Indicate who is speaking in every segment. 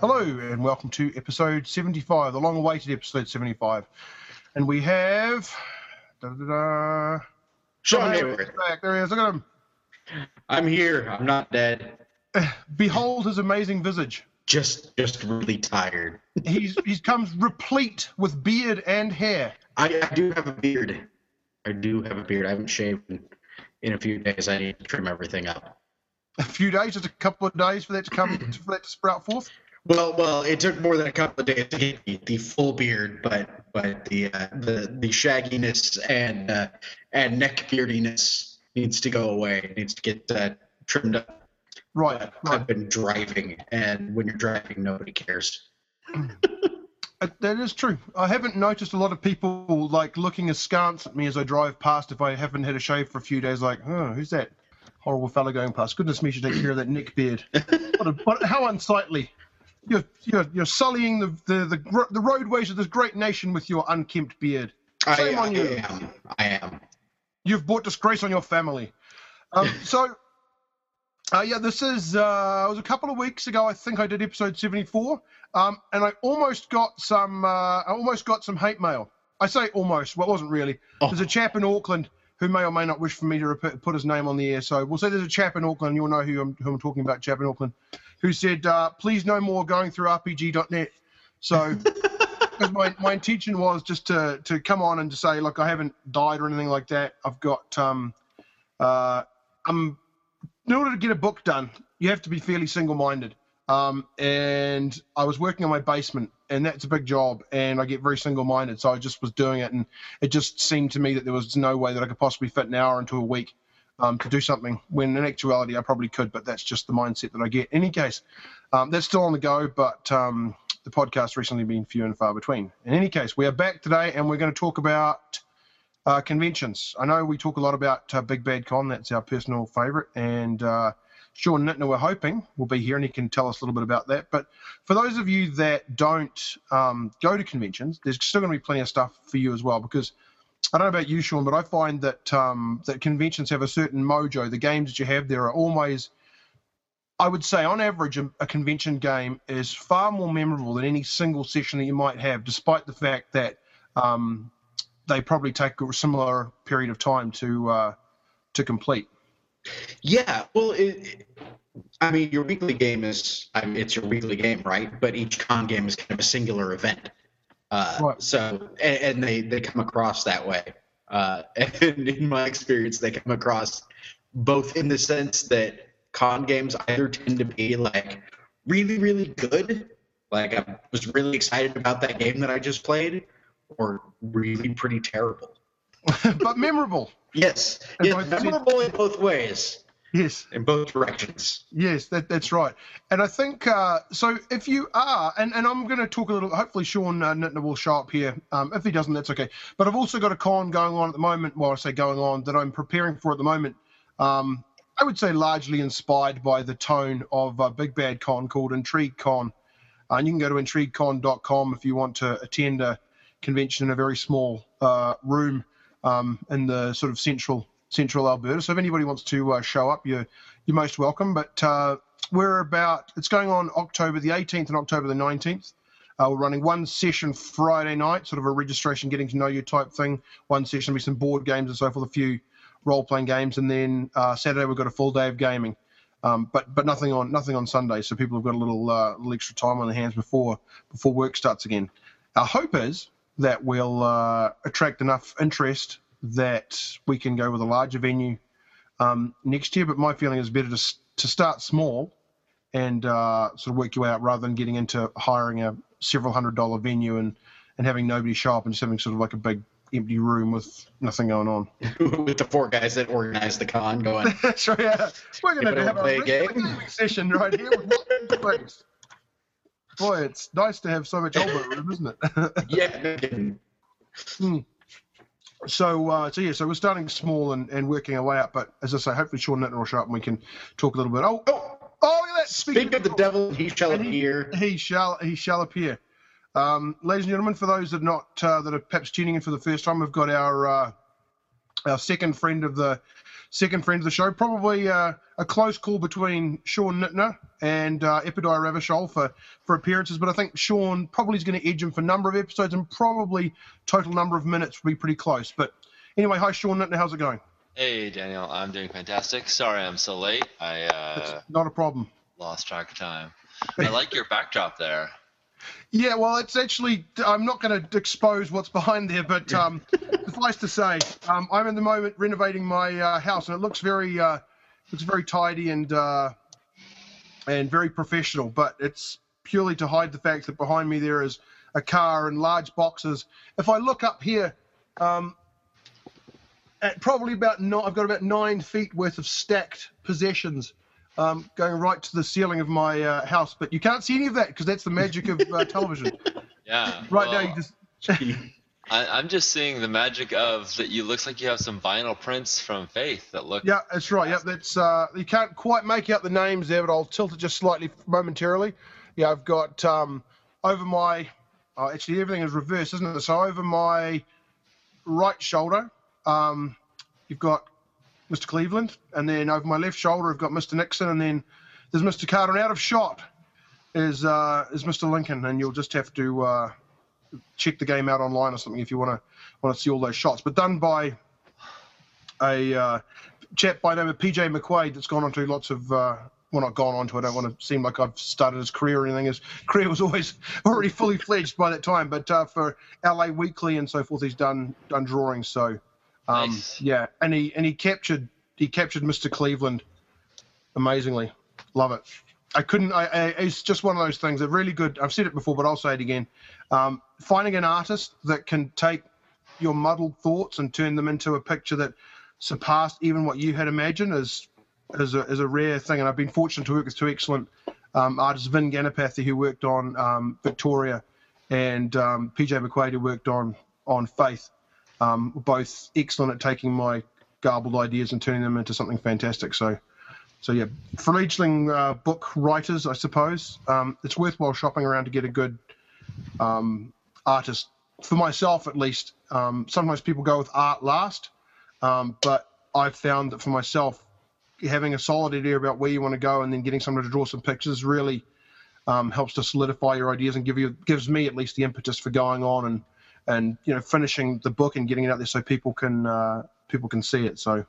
Speaker 1: Hello, and welcome to episode 75, the long awaited episode 75. And we have. Da, da, da,
Speaker 2: Sean Hayward.
Speaker 1: back. There he is. Look at him.
Speaker 2: I'm here. I'm not dead.
Speaker 1: Behold his amazing visage.
Speaker 2: Just just really tired.
Speaker 1: He's he's comes replete with beard and hair.
Speaker 2: I, I do have a beard. I do have a beard. I haven't shaved in, in a few days. I need to trim everything up.
Speaker 1: A few days, just a couple of days for that to come, for that to sprout forth.
Speaker 2: Well, well, it took more than a couple of days to get the, the full beard, but but the uh, the the shagginess and uh, and neck beardiness needs to go away. It needs to get uh, trimmed up.
Speaker 1: Right, right.
Speaker 2: I've been driving, and when you're driving, nobody cares.
Speaker 1: That is true. I haven't noticed a lot of people like looking askance at me as I drive past if I haven't had a shave for a few days. Like, oh, who's that horrible fella going past? Goodness me, should take care of that neck beard. what a, what, how unsightly! You're you're, you're sullying the, the the the roadways of this great nation with your unkempt beard.
Speaker 2: I,
Speaker 1: Shame on
Speaker 2: I
Speaker 1: you.
Speaker 2: am. I am.
Speaker 1: You've brought disgrace on your family. Um, so, uh, yeah, this is, uh, it was a couple of weeks ago, I think I did episode 74, um, and I almost got some, uh, I almost got some hate mail. I say almost, well, it wasn't really.
Speaker 2: Oh.
Speaker 1: There's a chap in Auckland who may or may not wish for me to put his name on the air, so we'll say there's a chap in Auckland, you'll know who I'm, who I'm talking about, chap in Auckland, who said, uh, please no more going through RPG.net. So, because my, my intention was just to to come on and to say, look, I haven't died or anything like that. I've got um, uh, I'm in order to get a book done, you have to be fairly single-minded. Um, and I was working on my basement, and that's a big job, and I get very single-minded. So I just was doing it, and it just seemed to me that there was no way that I could possibly fit an hour into a week um, to do something. When in actuality, I probably could, but that's just the mindset that I get. In any case, um, that's still on the go, but um, the podcast recently been few and far between. In any case, we are back today, and we're going to talk about uh, conventions. I know we talk a lot about uh, Big Bad Con. That's our personal favourite, and uh, Sean Nittner, we're hoping, will be here, and he can tell us a little bit about that. But for those of you that don't um, go to conventions, there's still going to be plenty of stuff for you as well, because I don't know about you, Sean, but I find that um, that conventions have a certain mojo. The games that you have there are always I would say, on average, a, a convention game is far more memorable than any single session that you might have, despite the fact that um, they probably take a similar period of time to uh, to complete.
Speaker 2: Yeah, well, it, I mean, your weekly game is, I mean, it's your weekly game, right? But each con game is kind of a singular event. Uh,
Speaker 1: Right.
Speaker 2: So, and, and they, they come across that way. Uh, and in my experience, they come across both in the sense that con games either tend to be like really, really good, like I was really excited about that game that I just played, or really pretty terrible.
Speaker 1: but memorable.
Speaker 2: Yes,
Speaker 1: And
Speaker 2: yeah,
Speaker 1: both sense-
Speaker 2: memorable in both ways,
Speaker 1: Yes,
Speaker 2: in both directions.
Speaker 1: yes, that, that's right. And I think uh, so. If you are, and, and I'm going to talk a little. Hopefully, Sean uh, Nittner will show up here. Um, if he doesn't, that's okay. But I've also got a con going on at the moment. Well, I say going on that I'm preparing for at the moment. Um, I would say largely inspired by the tone of uh, Big Bad Con called Intrigue Con. Uh, and you can go to intriguecon.com if you want to attend a convention in a very small uh, room um, in the sort of central central Alberta. So if anybody wants to uh, show up, you're you're most welcome. But uh, we're about it's going on October the 18th and October the 19th. Uh, we're running one session Friday night, sort of a registration, getting to know you type thing. One session be some board games and so forth, a few role playing games, and then uh, Saturday we've got a full day of gaming. Um, but but nothing on nothing on Sunday, so people have got a little uh, little extra time on their hands before before work starts again. Our hope is that we'll uh, attract enough interest that we can go with a larger venue um, next year. But my feeling is better to to start small and uh, sort of work your way out rather than getting into hiring a several hundred dollar venue and and having nobody show up and just having sort of like a big empty room with nothing going on.
Speaker 2: with the four guys that organized the con going,
Speaker 1: That's right. Yeah. We're going to have a
Speaker 2: play a game?
Speaker 1: session right here. Boy, it's nice to have so much elbow room, isn't it?
Speaker 2: yeah.
Speaker 1: So, uh, so yeah, so we're starting small and, and working our way up. But as I say, hopefully Sean Nittner will show up and we can talk a little bit. Oh, oh, oh, look at that!
Speaker 2: Speak of the devil, he shall
Speaker 1: And he-
Speaker 2: appear.
Speaker 1: he shall he shall appear. Um, ladies and gentlemen, for those that are not uh, that are perhaps tuning in for the first time, we've got our uh, our second friend of the second friend of the show. Probably uh, a close call between Sean Nittner and uh, Epidiah Ravachol for, for appearances, but I think Sean probably is going to edge him for number of episodes and probably total number of minutes will be pretty close. But anyway, hi Sean Nittner, how's it going?
Speaker 3: Hey Daniel, I'm doing fantastic. Sorry I'm so late. I uh,
Speaker 1: not a problem.
Speaker 3: Lost track of time. I like your backdrop there.
Speaker 1: Yeah, well, it's actually I'm not going to expose what's behind there, but um, suffice to say, um, I'm in the moment renovating my uh, house, and it looks very uh, looks very tidy and uh, and very professional. But it's purely to hide the fact that behind me there is a car and large boxes. If I look up here, um, at probably about nine, I've got about nine feet worth of stacked possessions um, going right to the ceiling of my uh, house. But you can't see any of that because that's the magic of uh, television.
Speaker 3: Yeah.
Speaker 1: right
Speaker 3: well,
Speaker 1: now, you just.
Speaker 3: I, am just seeing the magic of that. You looks like you have some vinyl prints from Faith that look.
Speaker 1: Yeah, that's right. Yeah, that's uh, you can't quite make out the names there, but I'll tilt it just slightly momentarily. Yeah, I've got um, over my. Oh, actually, everything is reversed, isn't it? So over my right shoulder, um, you've got Mr. Cleveland, and then over my left shoulder I've got Mr. Nixon, and then there's Mr. Carter. And out of shot is uh, is Mr. Lincoln, and you'll just have to uh, check the game out online or something if you want to want to see all those shots. But done by a uh, chap by the name of PJ McQuaid that's gone on to lots of. Uh, well, not gone on to. I don't want to seem like I've started his career or anything. His career was always already fully fledged by that time. But uh, for LA Weekly and so forth, he's done done drawings. So um, nice. Yeah, and he and he captured he captured Mr. Cleveland amazingly. Love it. I couldn't. I, I, it's just one of those things. That really good. I've said it before, but I'll say it again. Um, finding an artist that can take your muddled thoughts and turn them into a picture that surpassed even what you had imagined is is a, is a rare thing. And I've been fortunate to work with two excellent um, artists, Vin Ganapathy, who worked on um, Victoria, and um, PJ McQuaid, who worked on on Faith um, both excellent at taking my garbled ideas and turning them into something fantastic. So, so yeah, for fledgling uh, book writers, I suppose, um, it's worthwhile shopping around to get a good um, artist. For myself, at least, um, sometimes people go with art last, um, but I've found that for myself, having a solid idea about where you want to go and then getting someone to draw some pictures really um, helps to solidify your ideas and give you gives me at least the impetus for going on and and you know finishing the book and getting it out there so people can uh, people can see it. So a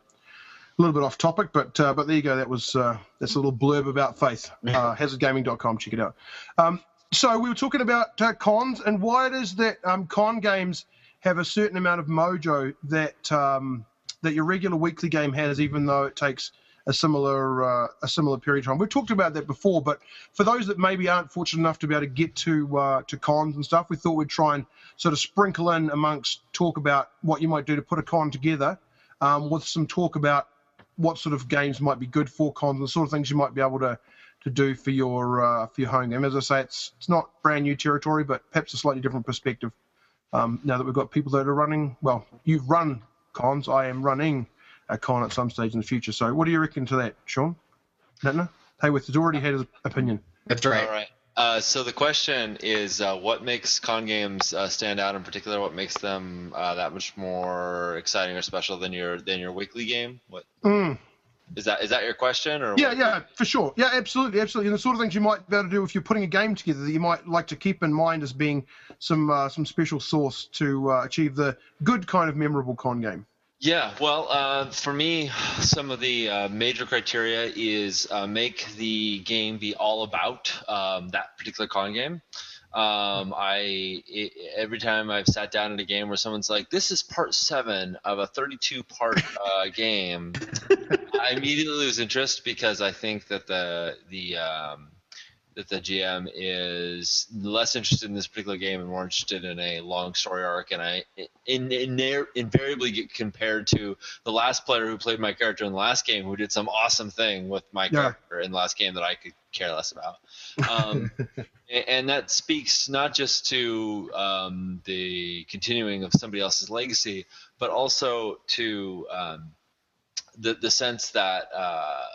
Speaker 1: little bit off topic, but uh, but there you go. That was uh, that's a little blurb about Faith. Uh, hazardgaming.com. Check it out. Um, so we were talking about uh, cons and why it is that um, con games have a certain amount of mojo that um, that your regular weekly game has, even though it takes a similar uh, a similar period of time. We've talked about that before, but for those that maybe aren't fortunate enough to be able to get to uh, to cons and stuff, we thought we'd try and sort of sprinkle in amongst talk about what you might do to put a con together, um, with some talk about what sort of games might be good for cons and the sort of things you might be able to to do for your uh, for your home game. As I say, it's it's not brand new territory, but perhaps a slightly different perspective. Um, now that we've got people that are running, well, you've run cons. I am running a con at some stage in the future. So, what do you reckon to that, Sean? Nittner? Haywith has already had his opinion.
Speaker 2: That's right.
Speaker 3: All right. Uh, so the question is, uh, what makes con games uh, stand out in particular? What makes them uh, that much more exciting or special than your than your weekly game? What
Speaker 1: mm.
Speaker 3: is that? Is that your question? Or
Speaker 1: yeah,
Speaker 3: what?
Speaker 1: yeah, for sure. Yeah, absolutely, absolutely. And the sort of things you might be able to do if you're putting a game together that you might like to keep in mind as being some uh, some special source to uh, achieve the good kind of memorable con game.
Speaker 3: Yeah, well, uh, for me, some of the uh, major criteria is uh, make the game be all about um, that particular con game. Um, I it, every time I've sat down in a game where someone's like, "This is part seven of a 32-part uh, game," I immediately lose interest because I think that the the um, that the GM is less interested in this particular game and more interested in a long story arc, and I in, in, in, invariably get compared to the last player who played my character in the last game, who did some awesome thing with my yeah. character in the last game that I could care less about. Um, and, and, that speaks not just to um, the continuing of somebody else's legacy, but also to um, the the sense that. Uh,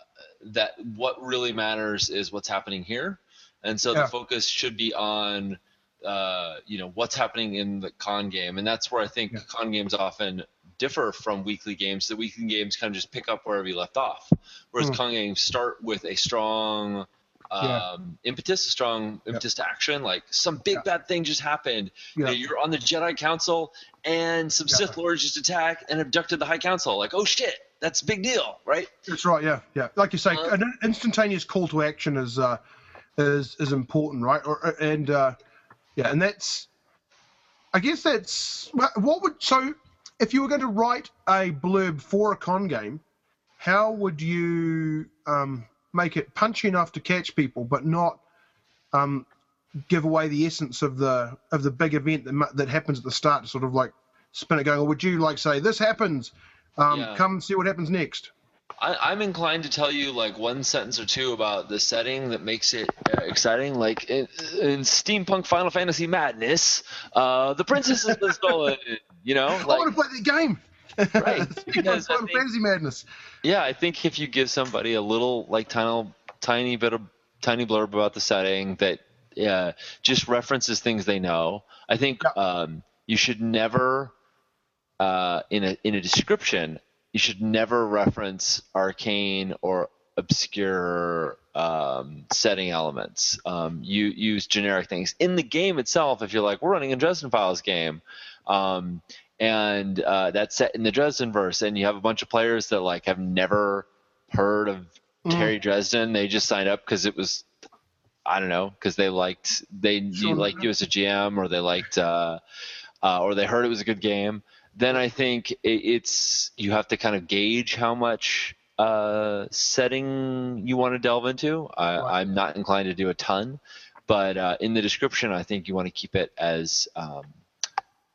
Speaker 3: that what really matters is what's happening here and so yeah. the focus should be on uh, you know what's happening in the con game, and that's where I think yeah. con games often differ from weekly games. The weekly games kind of just pick up wherever you left off, whereas
Speaker 1: Mm.
Speaker 3: con games start with a strong um,
Speaker 1: Yeah.
Speaker 3: impetus, a strong impetus to action. Like some big
Speaker 1: Yeah.
Speaker 3: bad thing just happened.
Speaker 1: Yeah.
Speaker 3: You're on the Jedi Council, and some
Speaker 1: Yeah.
Speaker 3: Sith Lords just attacked and abducted the High Council. Like, oh shit, that's a big deal, right?
Speaker 1: That's right. Yeah, yeah. Like you say,
Speaker 3: Uh,
Speaker 1: an instantaneous call to action is uh, is is important, right? Or, and uh, yeah, and that's. I guess that's what would so. If you were going to write a blurb for a con game, how would you um, make it punchy enough to catch people, but not um, give away the essence of the of the big event that that happens at the start? Sort of like spin it going, or would you like say this happens? Um,
Speaker 3: Yeah.
Speaker 1: Come and see what happens next.
Speaker 3: I, I'm inclined to tell you like one sentence or two about the setting that makes it uh, exciting. Like in, in steampunk Final Fantasy Madness, uh, the princess has been stolen. You know,
Speaker 1: I want to play that game.
Speaker 3: Right, because
Speaker 1: Final
Speaker 3: think-
Speaker 1: Fantasy Madness.
Speaker 3: yeah, I think if you give somebody a little like tiny tiny bit of tiny blurb about the setting that uh, just references things they know, I think
Speaker 1: Yeah.
Speaker 3: um, you should never uh, in a in a description you should never reference arcane or obscure um, setting elements. Um, you use generic things in the game itself. If you're like, we're running a Dresden Files game, um, and uh, that's set in the Dresden verse, and you have a bunch of players that like have never heard of
Speaker 1: Mm.
Speaker 3: Harry Dresden, they just signed up because it was. I don't know because they liked they
Speaker 1: Sure.
Speaker 3: you liked you as a GM or they liked uh, uh, or they heard it was a good game. Then I think it's you have to kind of gauge how much uh, setting you want to delve into. I. I'm not inclined to do a ton, but uh, in the description, I think you want to keep it as um,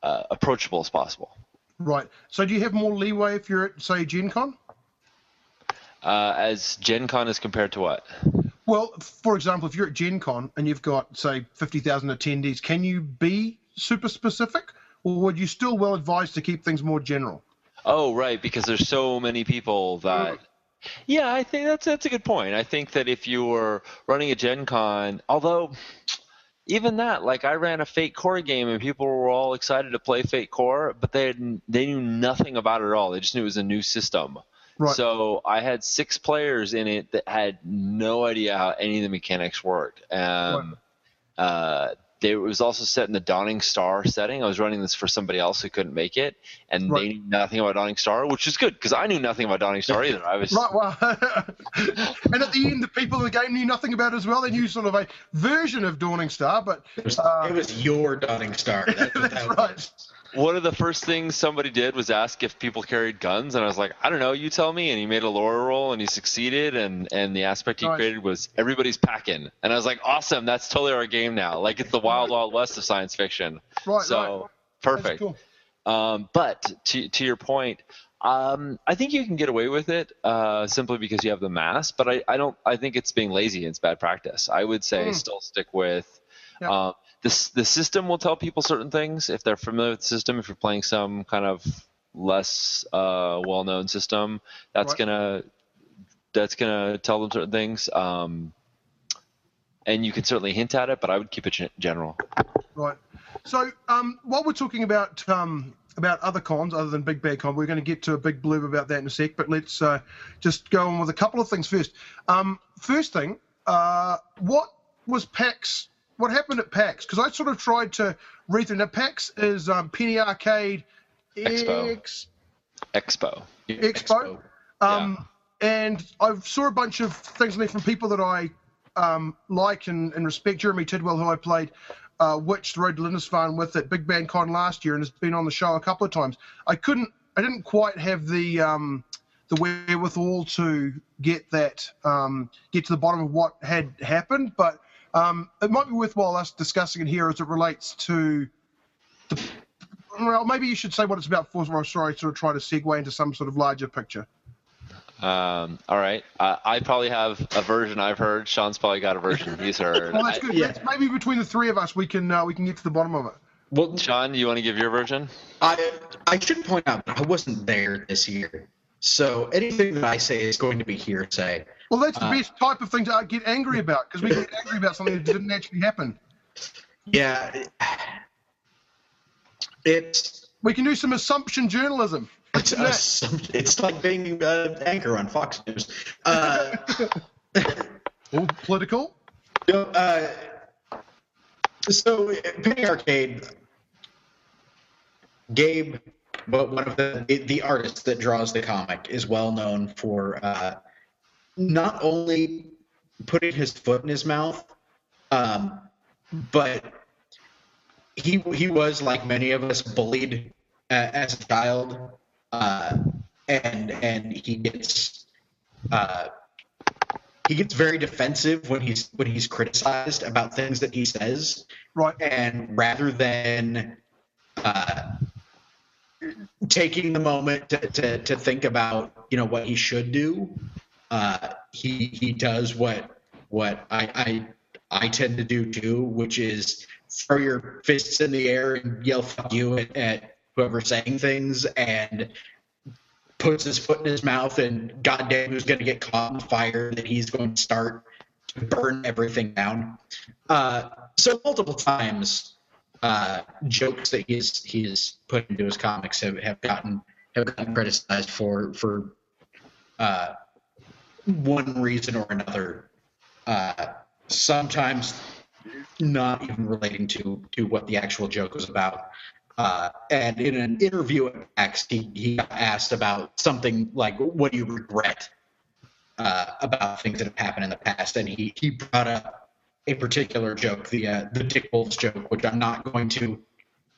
Speaker 3: uh, approachable as possible.
Speaker 1: Right. So do you have more leeway if you're at, say, Gen Con?
Speaker 3: Uh, as Gen Con is compared to what?
Speaker 1: Well, for example, if you're at Gen Con and you've got, say, 50,000 attendees, can you be super specific? Or would you still well advised to keep things more general?
Speaker 3: Oh, right, because there's so many people that. Yeah, I think that's that's a good point. I think that if you were running a Gen Con, although even that, like I ran a Fate Core game and people were all excited to play Fate Core, but they had, they knew nothing about it at all. They just knew it was a new system.
Speaker 1: Right.
Speaker 3: So I had six players in it that had no idea how any of the mechanics worked. Um, uh, they, it was also set in the Dawning Star setting. I was running this for somebody else who couldn't make it, and
Speaker 1: Right.
Speaker 3: they knew nothing about Dawning Star, which is good because I knew nothing about Dawning Star either. I was
Speaker 1: Right, well, and at the end, the people in the game knew nothing about it as well. They knew sort of a version of Dawning Star, but
Speaker 2: It was,
Speaker 1: Uh,
Speaker 2: it was your Dawning Star. That's
Speaker 1: that's
Speaker 2: that
Speaker 1: right.
Speaker 3: one of the first things somebody did was ask if people carried guns, and I was like, I don't know, you tell me. And he made a lore roll, and he succeeded, and and the aspect he
Speaker 1: Nice.
Speaker 3: created was everybody's packing, and I was like, awesome, that's totally our game now. Like it's the wild wild west of science fiction.
Speaker 1: Right,
Speaker 3: so
Speaker 1: right.
Speaker 3: Perfect.
Speaker 1: cool.
Speaker 3: Um, but to to your point, um, I think you can get away with it uh, simply because you have the mass. But I, I don't. I think it's being lazy. And it's bad practice. I would say
Speaker 1: Mm.
Speaker 3: still stick with.
Speaker 1: Yeah.
Speaker 3: Uh, this the system will tell people certain things if they're familiar with the system. If you're playing some kind of less uh, well-known system, that's
Speaker 1: Right.
Speaker 3: gonna that's gonna tell them certain things. Um, and you can certainly hint at it, but I would keep it gen-
Speaker 1: Right. So, um, while we're talking about um, about other cons other than Big Bad Con, we're going to get to a big blurb about that in a sec. But let's uh, just go on with a couple of things first. Um, first thing, uh, what was PAX? What happened at PAX? Because I sort of tried to read through. Now, PAX is um, Penny Arcade
Speaker 3: Expo.
Speaker 1: X,
Speaker 3: Expo.
Speaker 1: Expo. Um, And I saw a bunch of things in there from people that I um, like and, and respect. Jeremy Tidwell, who I played uh, Witch, The Road to Lindisfarne with at Big Bad Con last year and has been on the show a couple of times. I couldn't, I didn't quite have the um, the wherewithal to get that, um, get to the bottom of what had happened, but um, it might be worthwhile us discussing it here as it relates to the. Well, maybe you should say what it's about for. Well, sorry, sort of try to segue into some sort of larger picture.
Speaker 3: Um, all right. Uh, I probably have a version I've heard. Sean's probably got a version he's heard.
Speaker 1: Well, that's
Speaker 3: I-
Speaker 1: good.
Speaker 2: yeah.
Speaker 1: Let's- maybe between the three of us, we can uh, we can get to the bottom of it.
Speaker 2: Well,
Speaker 3: Sean, you want to give your version?
Speaker 2: I I should point out that I wasn't there this year, so anything that I say is going to be hearsay.
Speaker 1: Well, that's the
Speaker 2: Uh,
Speaker 1: best type of thing to uh, get angry about because we get angry about something that didn't actually happen.
Speaker 2: Yeah, it's
Speaker 1: We can do some assumption journalism.
Speaker 2: It's, uh, some- it's like being an anchor on Fox News. Uh,
Speaker 1: political.
Speaker 2: uh, so Penny Arcade, Gabe, but one of the the artists that draws the comic, is well known for uh, not only putting his foot in his mouth, um, but he he was like many of us bullied uh, as a child, uh, and and he gets uh, he gets very defensive when he's when he's criticized about things that he says,
Speaker 1: Right.
Speaker 2: and rather than uh, taking the moment to, to, to think about you know what he should do, uh, he he does what what I, I I tend to do too, which is throw your fists in the air and yell "fuck you" at, at whoever's saying things, and puts his foot in his mouth, and goddamn, who's going to get caught in fire that he's going to start to burn everything down. Uh, so multiple times, uh, jokes that he's he's put into his comics have, have gotten have gotten criticized for for uh, one reason or another. Uh, sometimes not even relating to to what the actual joke was about. Uh, and in an interview at X, he, he got asked about something like, "What do you regret uh, about things that have happened in the past?" And he he brought up a particular joke, the uh, the Dick Wolves joke, which I'm not going to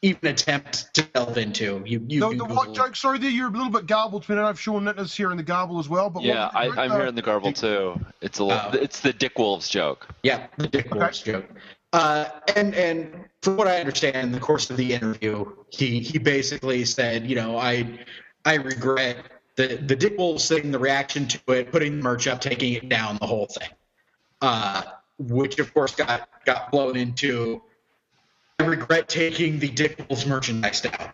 Speaker 2: even attempt to delve into. You you
Speaker 1: The,
Speaker 2: can
Speaker 1: the what joke? Sorry, there you're a little bit garbled. I don't know if Sean Nittner's here in the garble as well. But
Speaker 3: Yeah,
Speaker 1: was
Speaker 3: I, I'm
Speaker 1: Uh,
Speaker 3: hearing the garble too. It's a little,
Speaker 2: Oh.
Speaker 3: it's the Dick Wolves joke.
Speaker 2: Yeah, the Dick
Speaker 1: Okay.
Speaker 2: Wolves joke. Uh, and and from what I understand, in the course of the interview, he he basically said, you know, I I regret the the Dick Wolves thing, the reaction to it, putting the merch up, taking it down, the whole thing. Uh, which of course got got blown into. I regret taking the Dick Wolves merchandise down.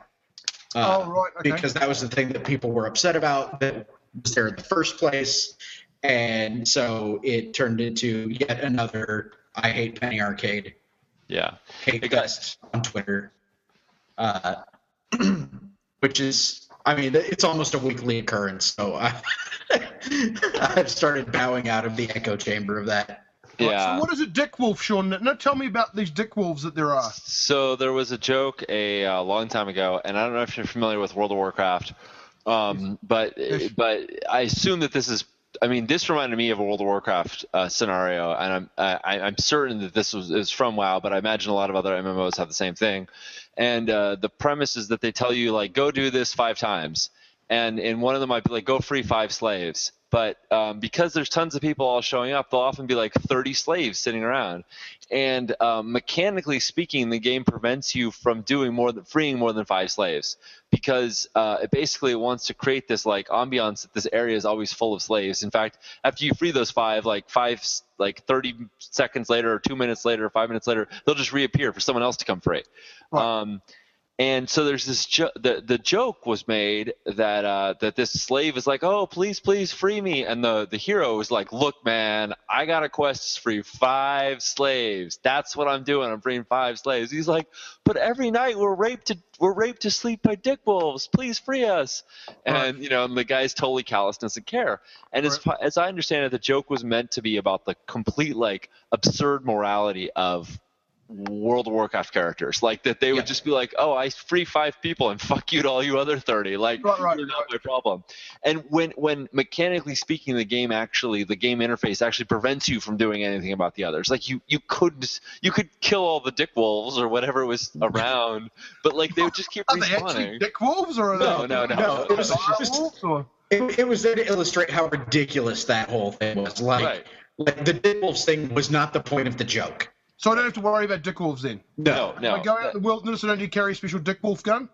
Speaker 2: Uh,
Speaker 1: Oh, right, okay.
Speaker 2: Because that was the thing that people were upset about that was there in the first place, and so it turned into yet another I hate Penny Arcade
Speaker 3: Yeah.
Speaker 2: hate
Speaker 3: It got-
Speaker 2: on Twitter, uh, which is, I mean, it's almost a weekly occurrence. So I, I've started bowing out of the echo chamber of that.
Speaker 3: Yeah.
Speaker 1: So what is a Dick Wolf, Sean Now Tell me about these Dick Wolves that there are.
Speaker 3: So there was a joke a uh, long time ago, and I don't know if you're familiar with World of Warcraft, um, but but I assume that this is. I mean, this reminded me of a World of Warcraft uh, scenario, and I'm I, I'm certain that this was is from WoW, but I imagine a lot of other MMOs have the same thing. And uh, the premise is that they tell you like, go do this five times, and in one of them might be like, go free five slaves. But um, because there's tons of people all showing up, there'll often be like 30 slaves sitting around. And um, mechanically speaking, the game prevents you from doing more than freeing more than five slaves because uh, it basically wants to create this like ambiance that this area is always full of slaves. In fact, after you free those five, like five, like 30 seconds later, or two minutes later, or five minutes later, they'll just reappear for someone else to come free.
Speaker 1: Right.
Speaker 3: Um, and so there's this jo- the the joke was made that uh, that this slave is like, oh please please free me, and the the hero is like, look man, I got a quest to free five slaves. That's what I'm doing. I'm freeing five slaves. He's like, but every night we're raped to we're raped to sleep by dick wolves. Please free us. And you know, and the guy's totally callous, doesn't care. And as
Speaker 1: Right.
Speaker 3: fa- as I understand it, the joke was meant to be about the complete like absurd morality of World of Warcraft characters. Like that they would
Speaker 2: Yeah.
Speaker 3: just be like, "Oh, I free five people and fuck you to all you other 30." Like
Speaker 1: Right, right,
Speaker 3: you're not
Speaker 1: right.
Speaker 3: my problem. And when when mechanically speaking, the game actually the game interface actually prevents you from doing anything about the others. Like you you could you could kill all the dick wolves or whatever was around, but like they would just keep
Speaker 1: Are they
Speaker 3: respawning.
Speaker 1: Dick Wolves or are
Speaker 3: No, no, no.
Speaker 2: No, it was
Speaker 1: Dire
Speaker 2: just- It, it was there to illustrate how ridiculous that whole thing was. Like,
Speaker 3: Right.
Speaker 2: like the Dick Wolves thing was not the point of the joke.
Speaker 1: So I don't have to worry about Dick Wolves then.
Speaker 3: No, no.
Speaker 1: I go out in the wilderness and I do carry a special Dick Wolf gun.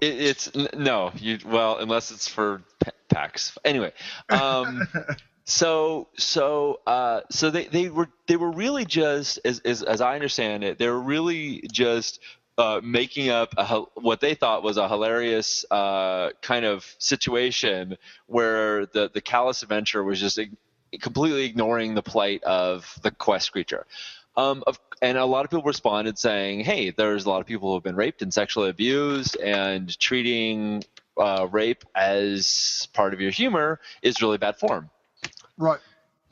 Speaker 3: It, it's no, you well, unless it's for pa- packs. Anyway, um, so so uh, so they, they were they were really just as, as as I understand it, they were really just uh, making up a, what they thought was a hilarious uh, kind of situation where the the callous adventurer was just ig- completely ignoring the plight of the quest creature. Um, of, and a lot of people responded saying, "Hey, there's a lot of people who have been raped and sexually abused, and treating uh, rape as part of your humor is really bad form.
Speaker 1: Right.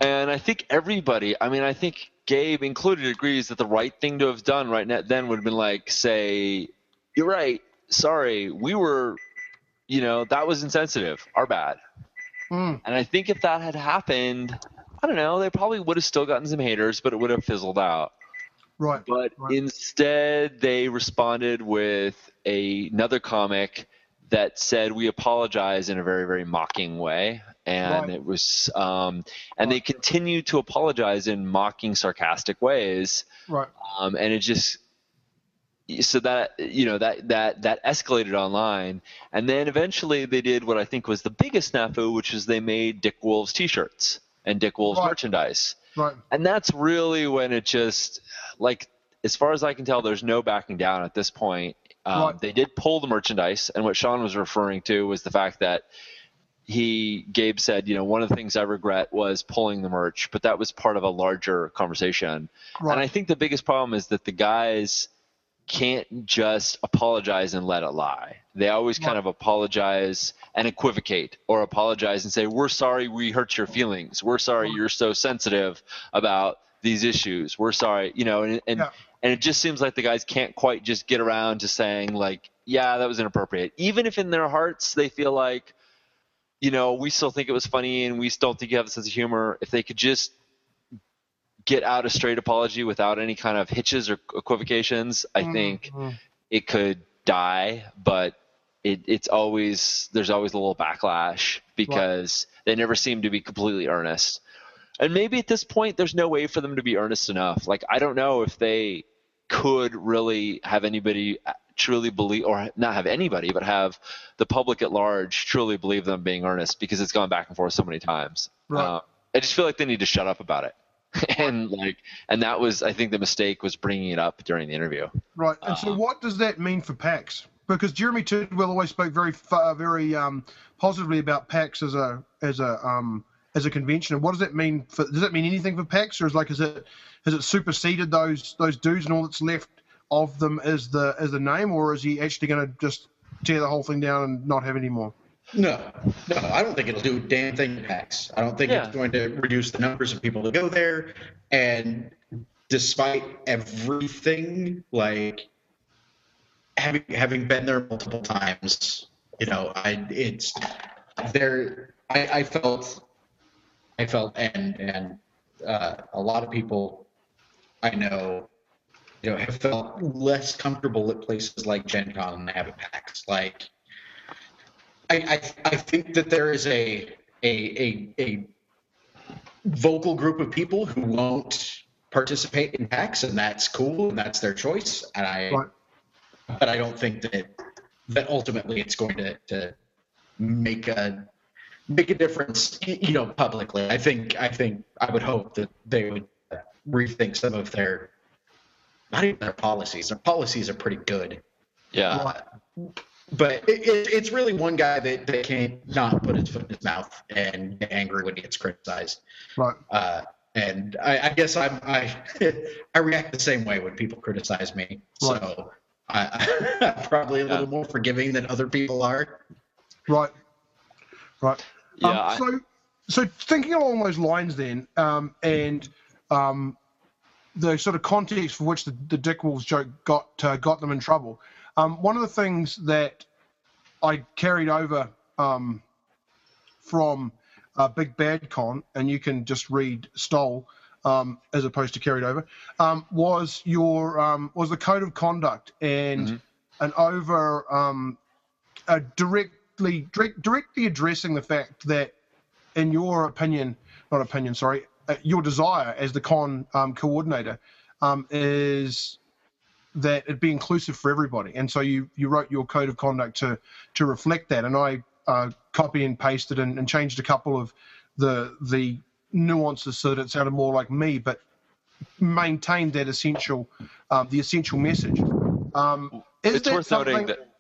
Speaker 3: And I think everybody, I mean, I think Gabe included agrees that the right thing to have done right now, then would have been like, say, you're right, sorry, we were, you know, that was insensitive, our bad.
Speaker 1: Mm.
Speaker 3: And I think if that had happened, I don't know, they probably would have still gotten some haters, but it would have fizzled out.
Speaker 1: Right.
Speaker 3: But
Speaker 1: Right.
Speaker 3: instead, they responded with a, another comic that said, "We apologize" in a very, very mocking way, and
Speaker 1: Right.
Speaker 3: it was, um, and they
Speaker 1: Right.
Speaker 3: continued to apologize in mocking, sarcastic ways,
Speaker 1: Right.
Speaker 3: um, and it just so that you know that that that escalated online and then eventually they did what i think was the biggest snafu which is they made dick wolves t-shirts and dick wolves
Speaker 1: Right.
Speaker 3: merchandise
Speaker 1: Right.
Speaker 3: and that's really when it just like as far as i can tell there's no backing down at this point um,
Speaker 1: Right.
Speaker 3: they did pull the merchandise and what sean was referring to was the fact that he gabe said you know one of the things i regret was pulling the merch but that was part of a larger conversation
Speaker 1: Right.
Speaker 3: and i think the biggest problem is that the guys can't just apologize and let it lie. They always kind of apologize and equivocate or apologize and say, We're sorry we hurt your feelings. We're sorry you're so sensitive about these issues. We're sorry, you know, and and,
Speaker 1: Yeah.
Speaker 3: and it just seems like the guys can't quite just get around to saying like, Yeah, that was inappropriate. Even if in their hearts they feel like, you know, we still think it was funny and we still think you have a sense of humor, if they could just get out a straight apology without any kind of hitches or equivocations, I think
Speaker 1: mm.
Speaker 3: it could die. But it, it's always there's always a little backlash because they never seem to be completely earnest. And maybe at this point, there's no way for them to be earnest enough. Like I don't know if they could really have anybody truly believe, or not have anybody, but have the public at large truly believe them being earnest because it's gone back and forth so many times.
Speaker 1: Right.
Speaker 3: Uh, I just feel like they need to shut up about it. and like, and that was, I think, the mistake was bringing it up during the interview.
Speaker 1: Right. And so,
Speaker 3: Uh,
Speaker 1: what does that mean for PAX? Because Jeremy Tidwell always spoke very, fa- very um, positively about PAX as a as a um, as a convention. And what does that mean? For, does that mean anything for PAX, or is like is it has it superseded those those dudes and all that's left of them as the as the name, or is he actually going to just tear the whole thing down and not have any more?
Speaker 2: No, no, I don't think it'll do a damn thing to PAX. I don't think
Speaker 3: Yeah.
Speaker 2: it's going to reduce the numbers of people that go there. And despite everything, like having having been there multiple times, you know, I it's there. I, I felt, I felt, and and uh, a lot of people I know, you know, have felt less comfortable at places like Gen Con they have PAX. Like. I, I, I think that there is a, a, a, a vocal group of people who won't participate in PAX, and that's cool, and that's their choice. And I,
Speaker 1: Right.
Speaker 2: But I don't think that that ultimately it's going to, to make a make a difference, you know, publicly. I think I think I would hope that they would rethink some of their not even their policies. Their policies are pretty good
Speaker 3: Yeah.
Speaker 2: But it, it, it's really one guy that, that can't not put his foot in his mouth and get angry when he gets criticized.
Speaker 1: Right.
Speaker 2: Uh, and I, I guess I'm, I I react the same way when people criticize me. So I, I'm probably a little more forgiving than other people are.
Speaker 1: Right. Right.
Speaker 3: Yeah.
Speaker 1: Um,
Speaker 3: I-
Speaker 1: so, so thinking along those lines, then, um, and um, the sort of context for which the, the Dick Wolves joke got uh, got them in trouble. Um, one of the things that I carried over um, from uh, Big Bad Con, and you can just read stole um, as opposed to carried over, um, was your um, was the code of conduct and
Speaker 3: Mhm.
Speaker 1: an over um, uh, directly direct, directly addressing the fact that, in your opinion, not opinion, sorry, uh, your desire as the con um, coordinator um, is that it be inclusive for everybody, and so you you wrote your code of conduct to to reflect that, and I uh, copy and pasted and, and changed a couple of the the nuances so that it sounded more like me, but maintained that essential um, the essential message. Um, is
Speaker 3: it's worth noting
Speaker 1: something-
Speaker 3: that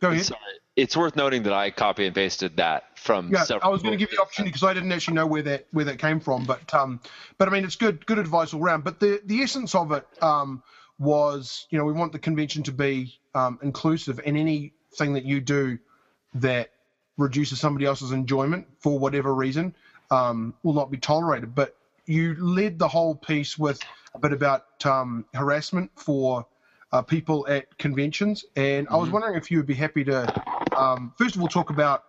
Speaker 1: Go ahead.
Speaker 3: Sorry. It's worth noting that I copy and pasted that from
Speaker 1: Yeah,
Speaker 3: several
Speaker 1: I was going to give you the opportunity because I didn't actually know where that where that came from, but um, but I mean it's good good advice all round. But the the essence of it um was you know we want the convention to be um inclusive, and anything that you do that reduces somebody else's enjoyment for whatever reason um, will not be tolerated. But you led the whole piece with a bit about um, harassment for uh, people at conventions, and I was
Speaker 3: Mhm.
Speaker 1: wondering if you would be happy to, um, first of all, talk about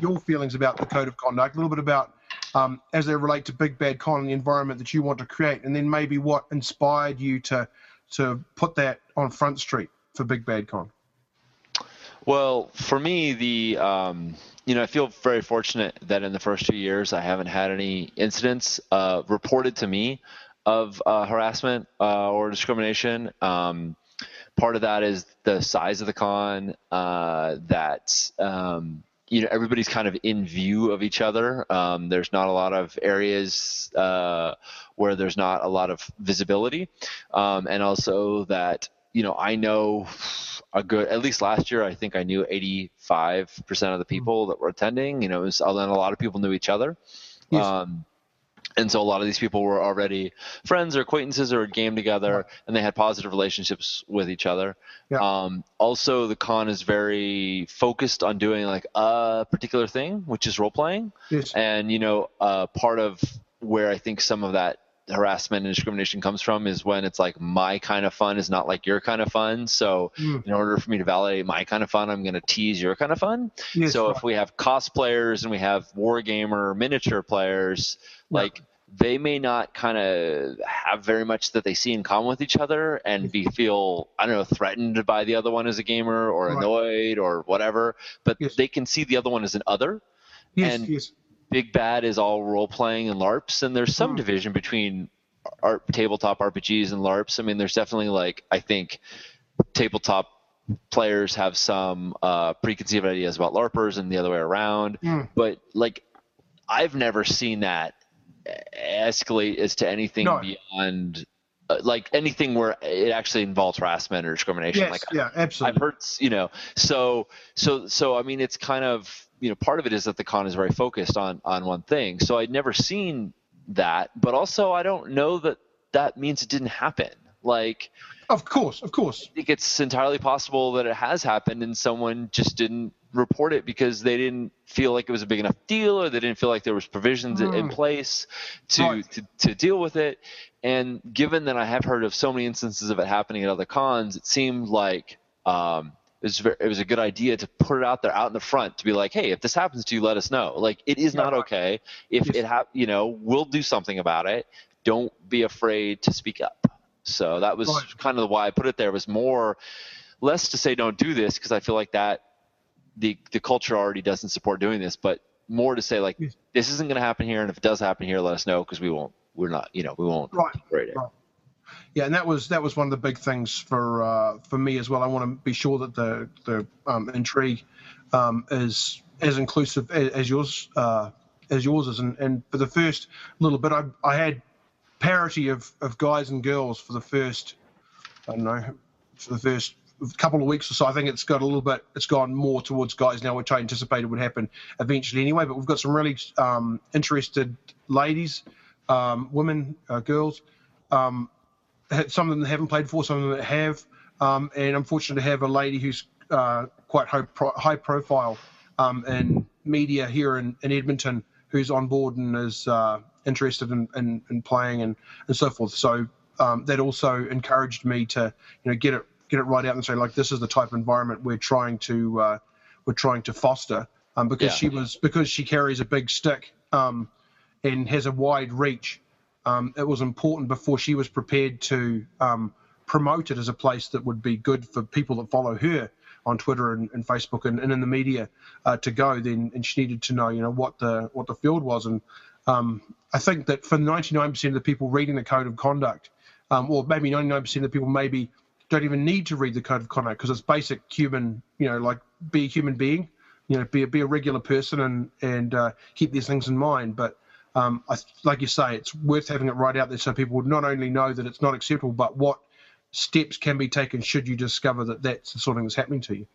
Speaker 1: your feelings about the code of conduct, a little bit about um, as they relate to Big Bad Con and the environment that you want to create, and then maybe what inspired you to to put that on Front Street for Big Bad Con.
Speaker 3: Well, for me, the um, you know I feel very fortunate that in the first two years I haven't had any incidents uh, reported to me of uh, harassment uh, or discrimination. Um, part of that is the size of the con. Uh, that um, you know everybody's kind of in view of each other. Um, there's not a lot of areas uh, where there's not a lot of visibility, um, and also that you know I know a good at least last year I think I knew 85% of the people that were attending. You know, it was, and a lot of people knew each other.
Speaker 1: Yes.
Speaker 3: Um, and so a lot of these people were already friends or acquaintances or had game together,
Speaker 1: Right.
Speaker 3: and they had positive relationships with each other.
Speaker 1: Yeah.
Speaker 3: Um, also, the con is very focused on doing like a particular thing, which is role playing.
Speaker 1: Yes.
Speaker 3: And you know, uh, part of where I think some of that harassment and discrimination comes from is when it's like my kind of fun is not like your kind of fun. So
Speaker 1: Mm.
Speaker 3: in order for me to validate my kind of fun, I'm going to tease your kind of fun.
Speaker 1: Yes,
Speaker 3: so
Speaker 1: right.
Speaker 3: if we have cosplayers and we have wargamer miniature players,
Speaker 1: Yeah.
Speaker 3: like they may not kind of have very much that they see in common with each other and be feel I don't know threatened by the other one as a gamer or
Speaker 1: Right.
Speaker 3: annoyed or whatever, but
Speaker 1: Yes.
Speaker 3: they can see the other one as an other.
Speaker 1: yes,
Speaker 3: and-
Speaker 1: yes,
Speaker 3: Big Bad is all role playing and LARPs, and there's some
Speaker 1: Mm.
Speaker 3: division between art, tabletop RPGs and LARPs. I mean, there's definitely like I think tabletop players have some uh, preconceived ideas about LARPers and the other way around.
Speaker 1: Mm.
Speaker 3: But like, I've never seen that escalate as to anything
Speaker 1: No.
Speaker 3: beyond Uh, like anything where it actually involves harassment or discrimination.
Speaker 1: yes,
Speaker 3: like
Speaker 1: yeah, absolutely.
Speaker 3: I've heard, you know, so so so. I mean, it's kind of you know, part of it is that the con is very focused on on one thing. So I'd never seen that, but also I don't know that that means it didn't happen. Like
Speaker 1: Of course, of course.
Speaker 3: I think it's entirely possible that it has happened and someone just didn't report it because they didn't feel like it was a big enough deal or they didn't feel like there was provisions in- in
Speaker 1: Mm.
Speaker 3: place to,
Speaker 1: Right.
Speaker 3: to to deal with it. And given that I have heard of so many instances of it happening at other cons, it seemed like um, it was ver- it was a good idea to put it out there out in the front to be like, hey, if this happens to you, let us know. Like it is not okay. If it ha- you know, we'll do something about it. Don't be afraid to speak up. So that was
Speaker 1: Right.
Speaker 3: kind of why I put it there. Was more less to say don't do this because I feel like that the the culture already doesn't support doing this, but more to say like
Speaker 1: Yes.
Speaker 3: this isn't going to happen here, and if it does happen here, let us know because we won't. We're not, you know, we won't
Speaker 1: Right.
Speaker 3: it.
Speaker 1: Right. Yeah, and that was that was one of the big things for uh, for me as well. I want to be sure that the the um, intrigue um, is as inclusive as, as yours uh, as yours is. And, and for the first little bit, I I had parity of, of guys and girls for the first I don't know for the first couple of weeks or so. I think it's got a little bit it's gone more towards guys now, which I anticipated would happen eventually anyway. But we've got some really um, interested ladies, um, women, uh, girls. Um, some of them haven't played before, some of them that have, um, and I'm fortunate to have a lady who's uh, quite high, pro- high profile um, in media here in, in Edmonton, who's on board and is uh, interested in, in, in playing and, and so forth. So um, that also encouraged me to you know get it get it right out and say like this is the type of environment we're trying to uh, we're trying to foster um, because
Speaker 3: Yeah.
Speaker 1: she was because she carries a big stick um, and has a wide reach um, it was important before she was prepared to um, promote it as a place that would be good for people that follow her on Twitter and, and Facebook and, and in the media uh, to go. Then and she needed to know, you know, what the what the field was. And um, I think that for 99% of the people reading the code of conduct, um, or maybe 99% of the people maybe don't even need to read the code of conduct because it's basic human, you know, like be a human being, you know, be a, be a regular person and and uh, keep these things in mind. But um, I, like you say, it's worth having it right out there so people would not only know that it's not acceptable, but what steps can be taken should you discover that that's the sort of thing that's happening to you.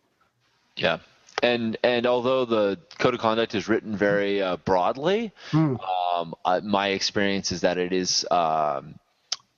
Speaker 3: Yeah. And and although the code of conduct is written very uh, broadly,
Speaker 1: Hmm.
Speaker 3: um, uh, my experience is that it is um,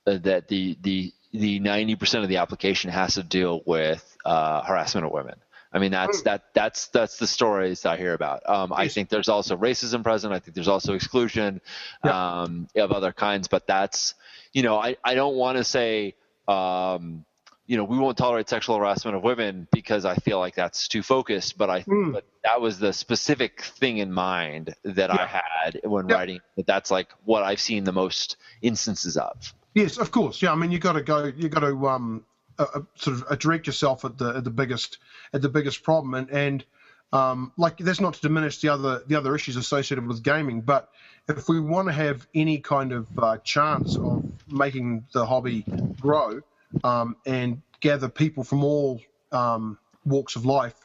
Speaker 3: that the the the ninety percent of the application has to deal with uh, harassment of women. I mean, that's
Speaker 1: Mm.
Speaker 3: that that's that's the stories I hear about. Um, I think there's also racism present. I think there's also exclusion um, of other kinds. But that's you know, I I don't want to say. Um, you know, we won't tolerate sexual harassment of women because I feel like that's too focused. But I,
Speaker 1: Mm.
Speaker 3: but that was the specific thing in mind that I had when
Speaker 1: Yeah.
Speaker 3: writing. That that's like what I've seen the most instances of.
Speaker 1: Yes, of course. Yeah, I mean, you got to go. You got to um, uh, uh, sort of direct yourself at the at the biggest at the biggest problem, and and um, like that's not to diminish the other the other issues associated with gaming, but if we want to have any kind of uh, chance of making the hobby grow um, and gather people from all um, walks of life,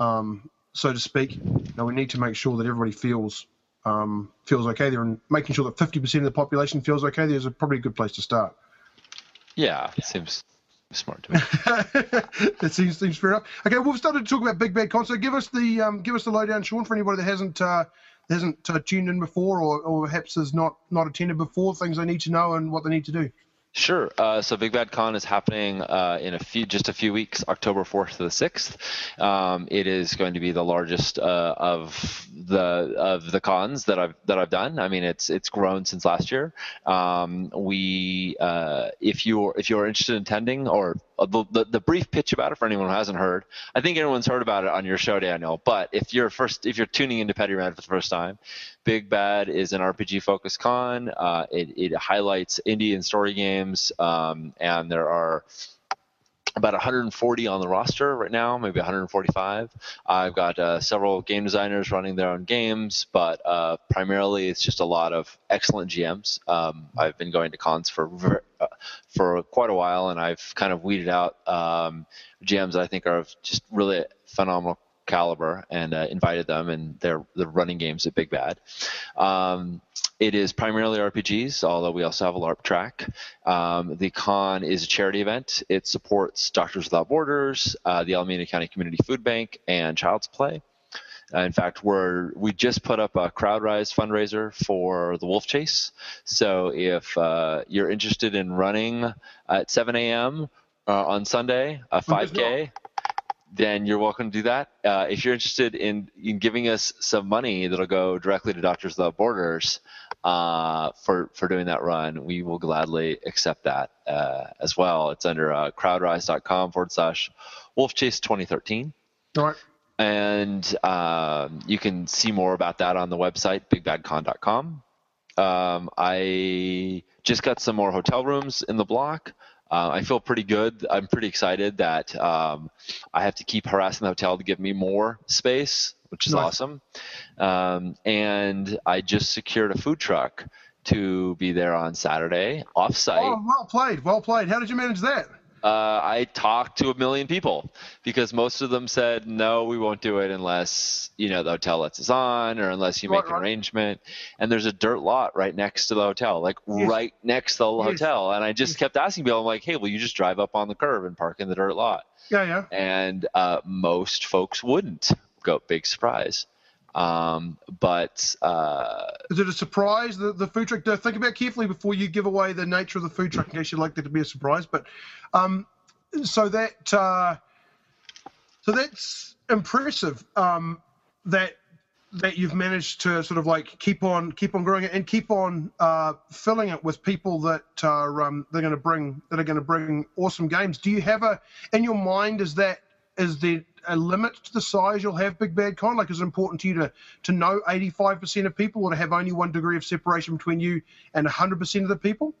Speaker 1: um, so to speak, know, we need to make sure that everybody feels um, feels okay there, and making sure that 50% of the population feels okay there is a, probably a good place to start.
Speaker 3: Yeah, it seems smart to me.
Speaker 1: that seems seems fair enough. Okay, we've started to talk about Big Bad Concert. Give us the um, give us the lowdown, Sean, for anybody that hasn't uh, hasn't uh, tuned in before, or, or perhaps has not not attended before. Things they need to know and what they need to do.
Speaker 3: Sure. Uh, so Big Bad Con is happening uh, in a few, just a few weeks, October 4th to the 6th. Um, it is going to be the largest uh, of the of the cons that I've that I've done. I mean, it's it's grown since last year. Um, we, uh, if you're if you're interested in attending, or the, the the brief pitch about it for anyone who hasn't heard, I think everyone's heard about it on your show, Daniel. But if you're first if you're tuning into Petty Rad for the first time, Big Bad is an RPG focused con. Uh, it, it highlights indie and story games, um, and there are about 140 on the roster right now, maybe 145. I've got uh, several game designers running their own games, but uh, primarily it's just a lot of excellent GMs. Um, I've been going to cons for uh, for quite a while, and I've kind of weeded out um, GMs that I think are just really phenomenal caliber and uh, invited them, and they're they're running games at Big Bad. Um, it is primarily RPGs, although we also have a LARP track. Um, the con is a charity event. It supports Doctors Without Borders, uh, the Alameda County Community Food Bank, and Child's Play. Uh, in fact, we're we just put up a CrowdRise fundraiser for the Wolf Chase. So if uh, you're interested in running at 7 a.m. Uh, on Sunday, a 5K, then you're welcome to do that. Uh, if you're interested in, in giving us some money that'll go directly to Doctors Without Borders uh, for for doing that run, we will gladly accept that uh, as well. It's under uh, crowdrise.com forward slash wolfchase 2013.
Speaker 1: All right.
Speaker 3: And um, you can see more about that on the website, bigbadcon.com. Um, I just got some more hotel rooms in the block. Uh, I feel pretty good. I'm pretty excited that um, I have to keep harassing the hotel to give me more space, which is
Speaker 1: Nice.
Speaker 3: awesome. Um, and I just secured a food truck to be there on Saturday, off-site.
Speaker 1: Oh, well played, well played. How did you manage that?
Speaker 3: Uh, I talked to a million people because most of them said no, we won't do it unless you know the hotel lets us on or unless you make an arrangement. And there's a dirt lot right next to the hotel, like
Speaker 1: Yes.
Speaker 3: right next to the
Speaker 1: Yes.
Speaker 3: hotel. And I just
Speaker 1: Yes.
Speaker 3: kept asking people, I'm like, hey, will you just drive up on the curb and park in the dirt lot?
Speaker 1: Yeah, yeah.
Speaker 3: And uh, most folks wouldn't. Go big surprise. Um, but uh,
Speaker 1: Is it a surprise? The, the food truck. Think about carefully before you give away the nature of the food truck, in case you'd like that to be a surprise. But um, so that uh, so that's impressive. Um, that that you've managed to sort of like keep on keep on growing it and keep on uh, filling it with people that are um, they're going to bring that are going to bring awesome games. Do you have a in your mind? Is that is there a limit to the size you'll have Big Bad Con? Like, is it important to you to to know 85% of people, or to have only one degree of separation between you and 100% of the people?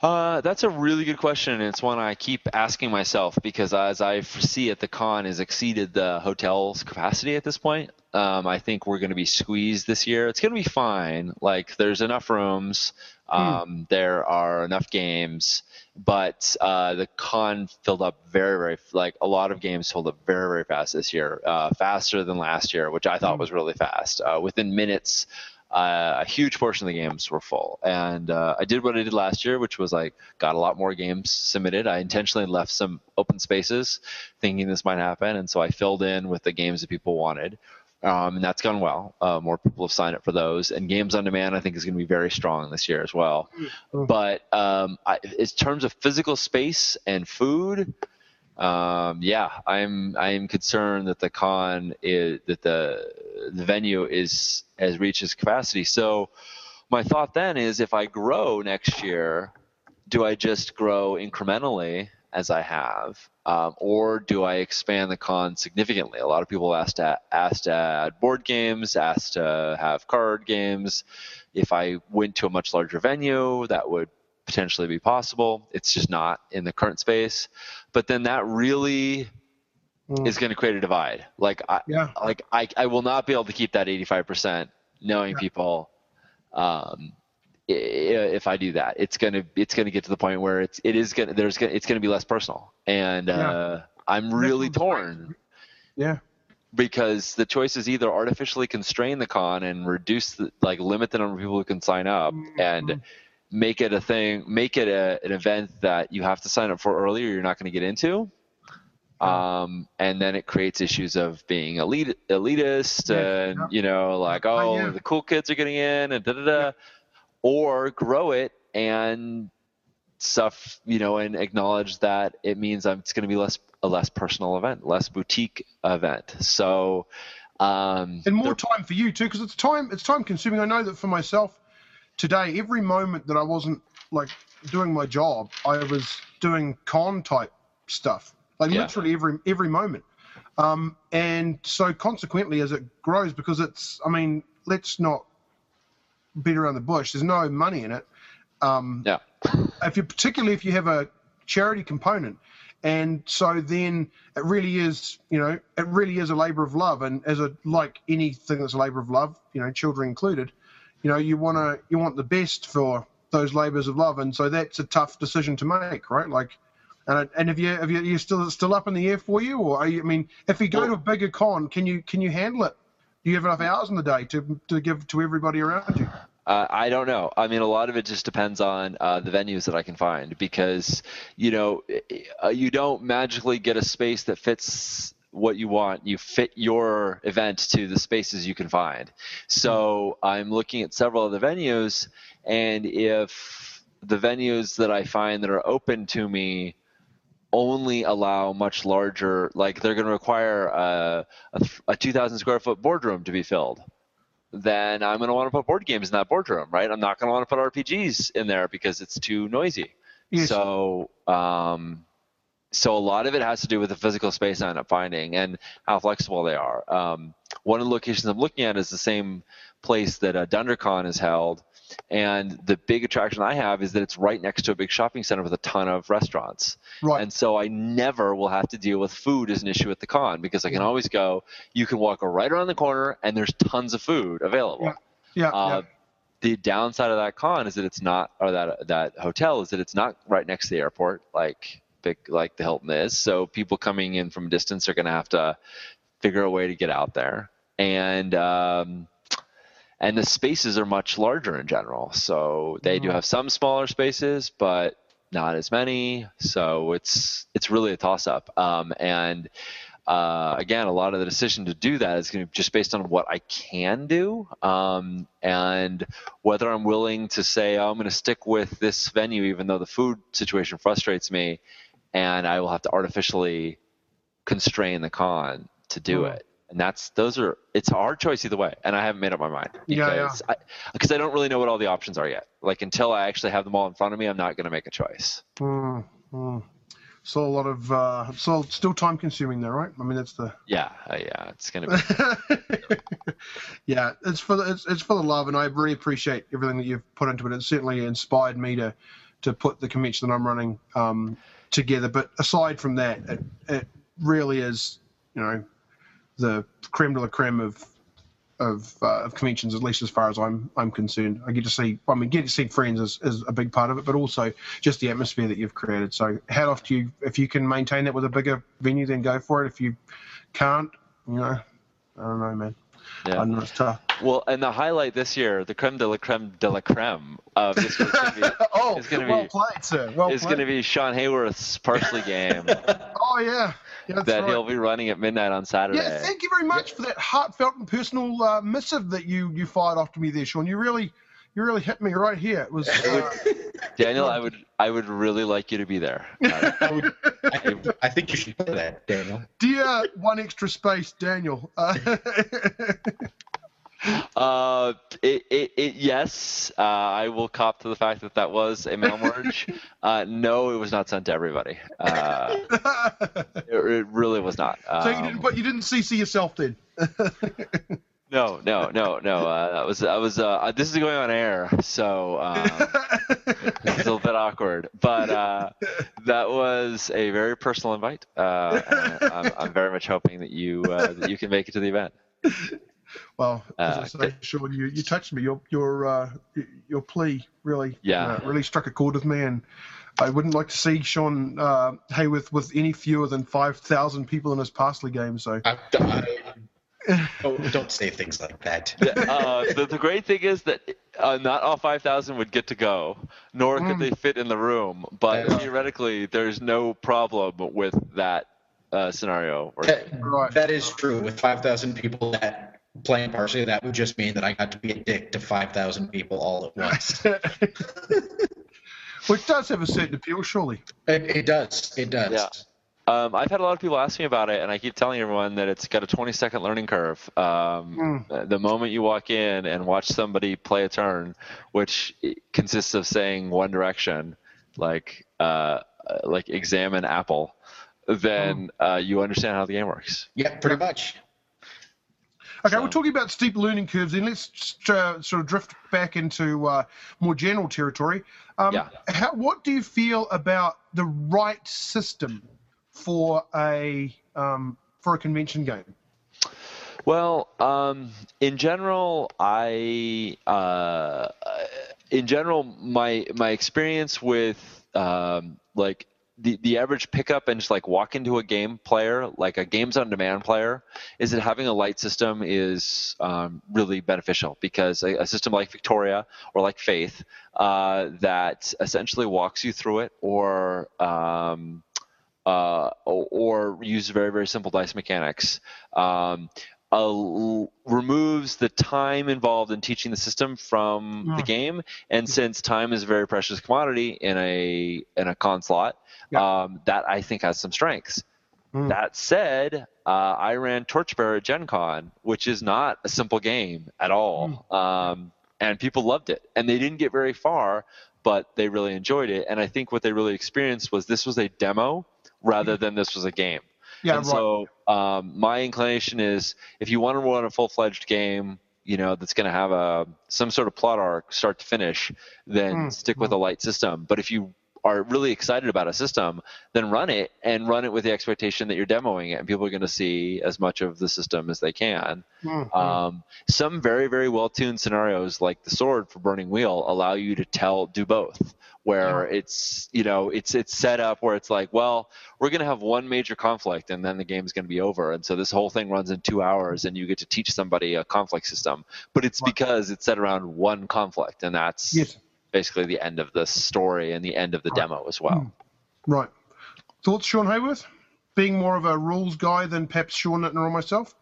Speaker 3: Uh, that's a really good question, and it's one I keep asking myself because as I see it, the con has exceeded the hotel's capacity at this point. Um, I think we're going to be squeezed this year. It's going to be fine. Like, there's enough rooms, um, there are enough games, but uh, the con filled up very, very like a lot of games filled up very, very fast this year, uh, faster than last year, which I thought was really fast. Uh, within minutes, uh, a huge portion of the games were full. And uh, I did what I did last year, which was like got a lot more games submitted. I intentionally left some open spaces, thinking this might happen, and so I filled in with the games that people wanted. Um, and that's gone well. Uh, more people have signed up for those, and games on demand I think is going to be very strong this year as well.
Speaker 1: Mm.
Speaker 3: But um, I, in terms of physical space and food, um, yeah, I'm I'm concerned that the con is that the the venue is has reached its capacity. So my thought then is if I grow next year, do I just grow incrementally as I have, um, or do I expand the con significantly? A lot of people asked to, asked to add board games, asked to have card games. If I went to a much larger venue, that would potentially be possible. It's just not in the current space. But then that really mm. is going to create a divide. Like I, yeah. like I, I will not be able to keep that 85% knowing yeah. people. Um, if I do that, it's gonna it's gonna get to the point where it's it is gonna there's gonna it's gonna be less personal, and yeah. uh, I'm really torn.
Speaker 1: Yeah.
Speaker 3: Because the choice is either artificially constrain the con and reduce the like limit the number of people who can sign up, mm-hmm. and make it a thing, make it a, an event that you have to sign up for earlier. you're not going to get into. Um, and then it creates issues of being elite, elitist yeah, and, yeah. you know, like, oh, yeah. the cool kids are getting in and da da da. Or grow it and stuff, you know, and acknowledge that it means I'm, it's going to be less a less personal event, less boutique event. So, um,
Speaker 1: and more time for you too, because it's time it's time consuming. I know that for myself, today, every moment that I wasn't like doing my job, I was doing con type stuff. Like yeah. literally every every moment. Um, and so consequently, as it grows, because it's, I mean, let's not beat around the bush. There's no money in it. Um,
Speaker 3: yeah.
Speaker 1: If you particularly if you have a charity component, and so then it really is, you know, it really is a labor of love. And as a like anything that's a labor of love, you know, children included, you know, you want to you want the best for those labors of love, and so that's a tough decision to make, right? Like, and and if you if you you're still still up in the air for you, or are you? I mean, if you go to a bigger con, can you can you handle it? Do you have enough hours in the day to to give to everybody around you?
Speaker 3: Uh, I don't know. I mean, a lot of it just depends on uh, the venues that I can find because, you know, uh, you don't magically get a space that fits what you want. You fit your event to the spaces you can find. So I'm looking at several other venues, and if the venues that I find that are open to me only allow much larger, like they're going to require a, a, a 2,000 square foot boardroom to be filled then I'm going to want to put board games in that boardroom, right? I'm not going to want to put RPGs in there because it's too noisy. Yes. So, um, so a lot of it has to do with the physical space I end up finding and how flexible they are. Um, one of the locations I'm looking at is the same place that uh, DunDraCon is held, and the big attraction I have is that it's right next to a big shopping center with a ton of restaurants.
Speaker 1: Right.
Speaker 3: And so I never will have to deal with food as an issue at the con because I can always go. You can walk right around the corner, and there's tons of food available.
Speaker 1: Yeah. Yeah. Uh,
Speaker 3: yeah. The downside of that con is that it's not, or that that hotel is that it's not right next to the airport. Like big like the Hilton is. So people coming in from a distance are going to have to figure a way to get out there, and um, and the spaces are much larger in general. So they do mm-hmm. have some smaller spaces, but not as many. So it's it's really a toss up. Um, and uh, again, a lot of the decision to do that is going to be just based on what I can do um, and whether I'm willing to say oh, I'm going to stick with this venue even though the food situation frustrates me and I will have to artificially constrain the con to do mm. it. And that's those are it's our choice either way, and I haven't made up my mind because yeah, yeah. I, because I don't really know what all the options are yet. Like until I actually have them all in front of me, I'm not going to make a choice.
Speaker 1: Mm, mm. So a lot of uh, so still time consuming there, right? I mean, that's the
Speaker 3: yeah, uh, yeah, it's gonna be
Speaker 1: yeah, it's for the, it's it's for the love, and I really appreciate everything that you've put into it. It certainly inspired me to to put the convention that I'm running um, together. But aside from that, it, it really is, you know, the creme de la creme of of, uh, of conventions, at least as far as I'm I'm concerned. I get to see, I mean, get to see friends is, is a big part of it, but also just the atmosphere that you've created. So, hat off to you. If you can maintain that with a bigger venue, then go for it. If you can't, you know, I don't know, man. Yeah. I know it's tough.
Speaker 3: Well, and the highlight this year, the creme de la creme de la creme of this year is going to be,
Speaker 1: oh, is going to be, well played, sir. Well
Speaker 3: is going to be Sean Hayworth's parsley game.
Speaker 1: oh yeah. yeah
Speaker 3: that
Speaker 1: right.
Speaker 3: he'll be running at midnight on Saturday.
Speaker 1: Yeah, thank you very much yeah. for that heartfelt and personal uh, missive that you you fired off to me there, Sean. You really you really hit me right here. It was. Uh,
Speaker 3: Daniel, I would I would really like you to be there. Uh,
Speaker 2: I, would- I- I think you should play that, Daniel.
Speaker 1: dear one extra space, Daniel. Uh,
Speaker 3: uh, it, it, it, yes, uh, I will cop to the fact that that was a mail merge. uh, no, it was not sent to everybody. Uh, it, it really was not.
Speaker 1: so you
Speaker 3: Um,
Speaker 1: didn't, but you didn't CC yourself then.
Speaker 3: no, no, no, no. Uh, that was, I was. Uh, this is going on air, so um, it's a little bit awkward. But uh, that was a very personal invite. Uh, I'm, I'm very much hoping that you uh, that you can make it to the event.
Speaker 1: Well, as I
Speaker 3: Uh,
Speaker 1: say, Sean, you, you touched me. Your your uh, your plea really
Speaker 3: Yeah.
Speaker 1: uh, really struck a chord with me, and I wouldn't like to see Sean uh, Hayworth with any fewer than five thousand people in his Parsley game. So
Speaker 2: I, I, don't, don't say things like that.
Speaker 3: uh, the, the great thing is that uh, not all 5,000 would get to go, nor could
Speaker 1: Mm.
Speaker 3: they fit in the room. But
Speaker 2: Yeah.
Speaker 3: theoretically, there's no problem with that uh, scenario.
Speaker 2: That,
Speaker 1: Right.
Speaker 2: that is true. With 5,000 people that playing Parsley, that would just mean that I got to be a dick to 5,000 people all at once.
Speaker 1: which does have a certain appeal, surely.
Speaker 2: it, it does. It does.
Speaker 3: Yeah. Um, I've had a lot of people ask me about it, and I keep telling everyone that it's got a 20 second learning curve. Um, The moment you walk in and watch somebody play a turn, which consists of saying one direction, like uh, like examine apple, then uh, you understand how the game works.
Speaker 2: Yeah, pretty much.
Speaker 1: Okay,
Speaker 3: So-
Speaker 1: we're talking about steep learning curves, and let's uh, sort of drift back into uh, more general territory. Um,
Speaker 3: Yeah.
Speaker 1: How, what do you feel about the right system for a um, for a convention game?
Speaker 3: Well, um, in general, I uh, in general my my experience with um, like the, the average pickup and just like walk into a game player, like a games on demand player, is that having a light system is um, really beneficial because a, a system like Victoria or like Fate uh, that essentially walks you through it or um, uh, or, or use very very simple dice mechanics. Um, uh, removes the time involved in teaching the system from the game, and since time is a very precious commodity in a in a con slot,
Speaker 1: Yeah.
Speaker 3: um, that I think has some strengths.
Speaker 1: Mm.
Speaker 3: That said, uh, I ran Torchbearer at Gen Con, which is not a simple game at all. Um, and people loved it. And they didn't get very far, but they really enjoyed it. And I think what they really experienced was this was a demo rather than this was a game.
Speaker 1: Yeah,
Speaker 3: and
Speaker 1: right.
Speaker 3: so um, my inclination is if you want to run a full fledged game, you know, that's going to have a some sort of plot arc start to finish, then
Speaker 1: Mm,
Speaker 3: stick with a light system. But if you are really excited about a system, then run it and run it with the expectation that you're demoing it and people are going to see as much of the system as they can.
Speaker 1: Mm, mm.
Speaker 3: Um, some very, very well tuned scenarios like the sword for Burning Wheel allow you to tell do both. Where it's you know it's it's set up where it's like well we're gonna have one major conflict and then the game's gonna be over and so this whole thing runs in two hours and you get to teach somebody a conflict system but it's
Speaker 1: Right.
Speaker 3: because it's set around one conflict and that's
Speaker 1: yes,
Speaker 3: basically the end of the story and the end of the
Speaker 1: Right.
Speaker 3: demo as well.
Speaker 1: right. Thoughts, Sean Hayworth? Being more of a rules guy than perhaps Sean Nittner or myself?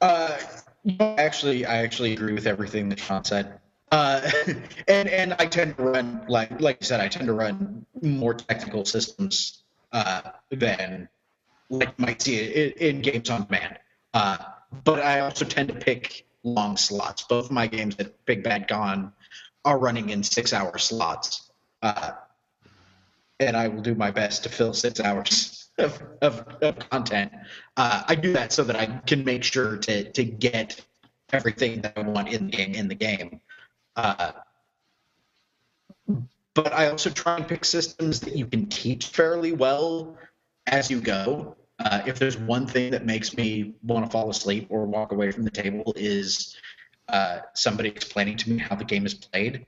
Speaker 2: Uh, actually, I actually agree with everything that Sean said. Uh, and and I tend to run like like you said, I tend to run more technical systems uh, than like you might see in, in games on demand. Uh, but I also tend to pick long slots. Both of my games at Big Bad Con are running in six-hour slots, uh, and I will do my best to fill six hours of, of, of content. Uh, I do that so that I can make sure to to get everything that I want in the game in the game. Uh, but I also try and pick systems that you can teach fairly well as you go. Uh, if there's one thing that makes me want to fall asleep or walk away from the table is uh, somebody explaining to me how the game is played.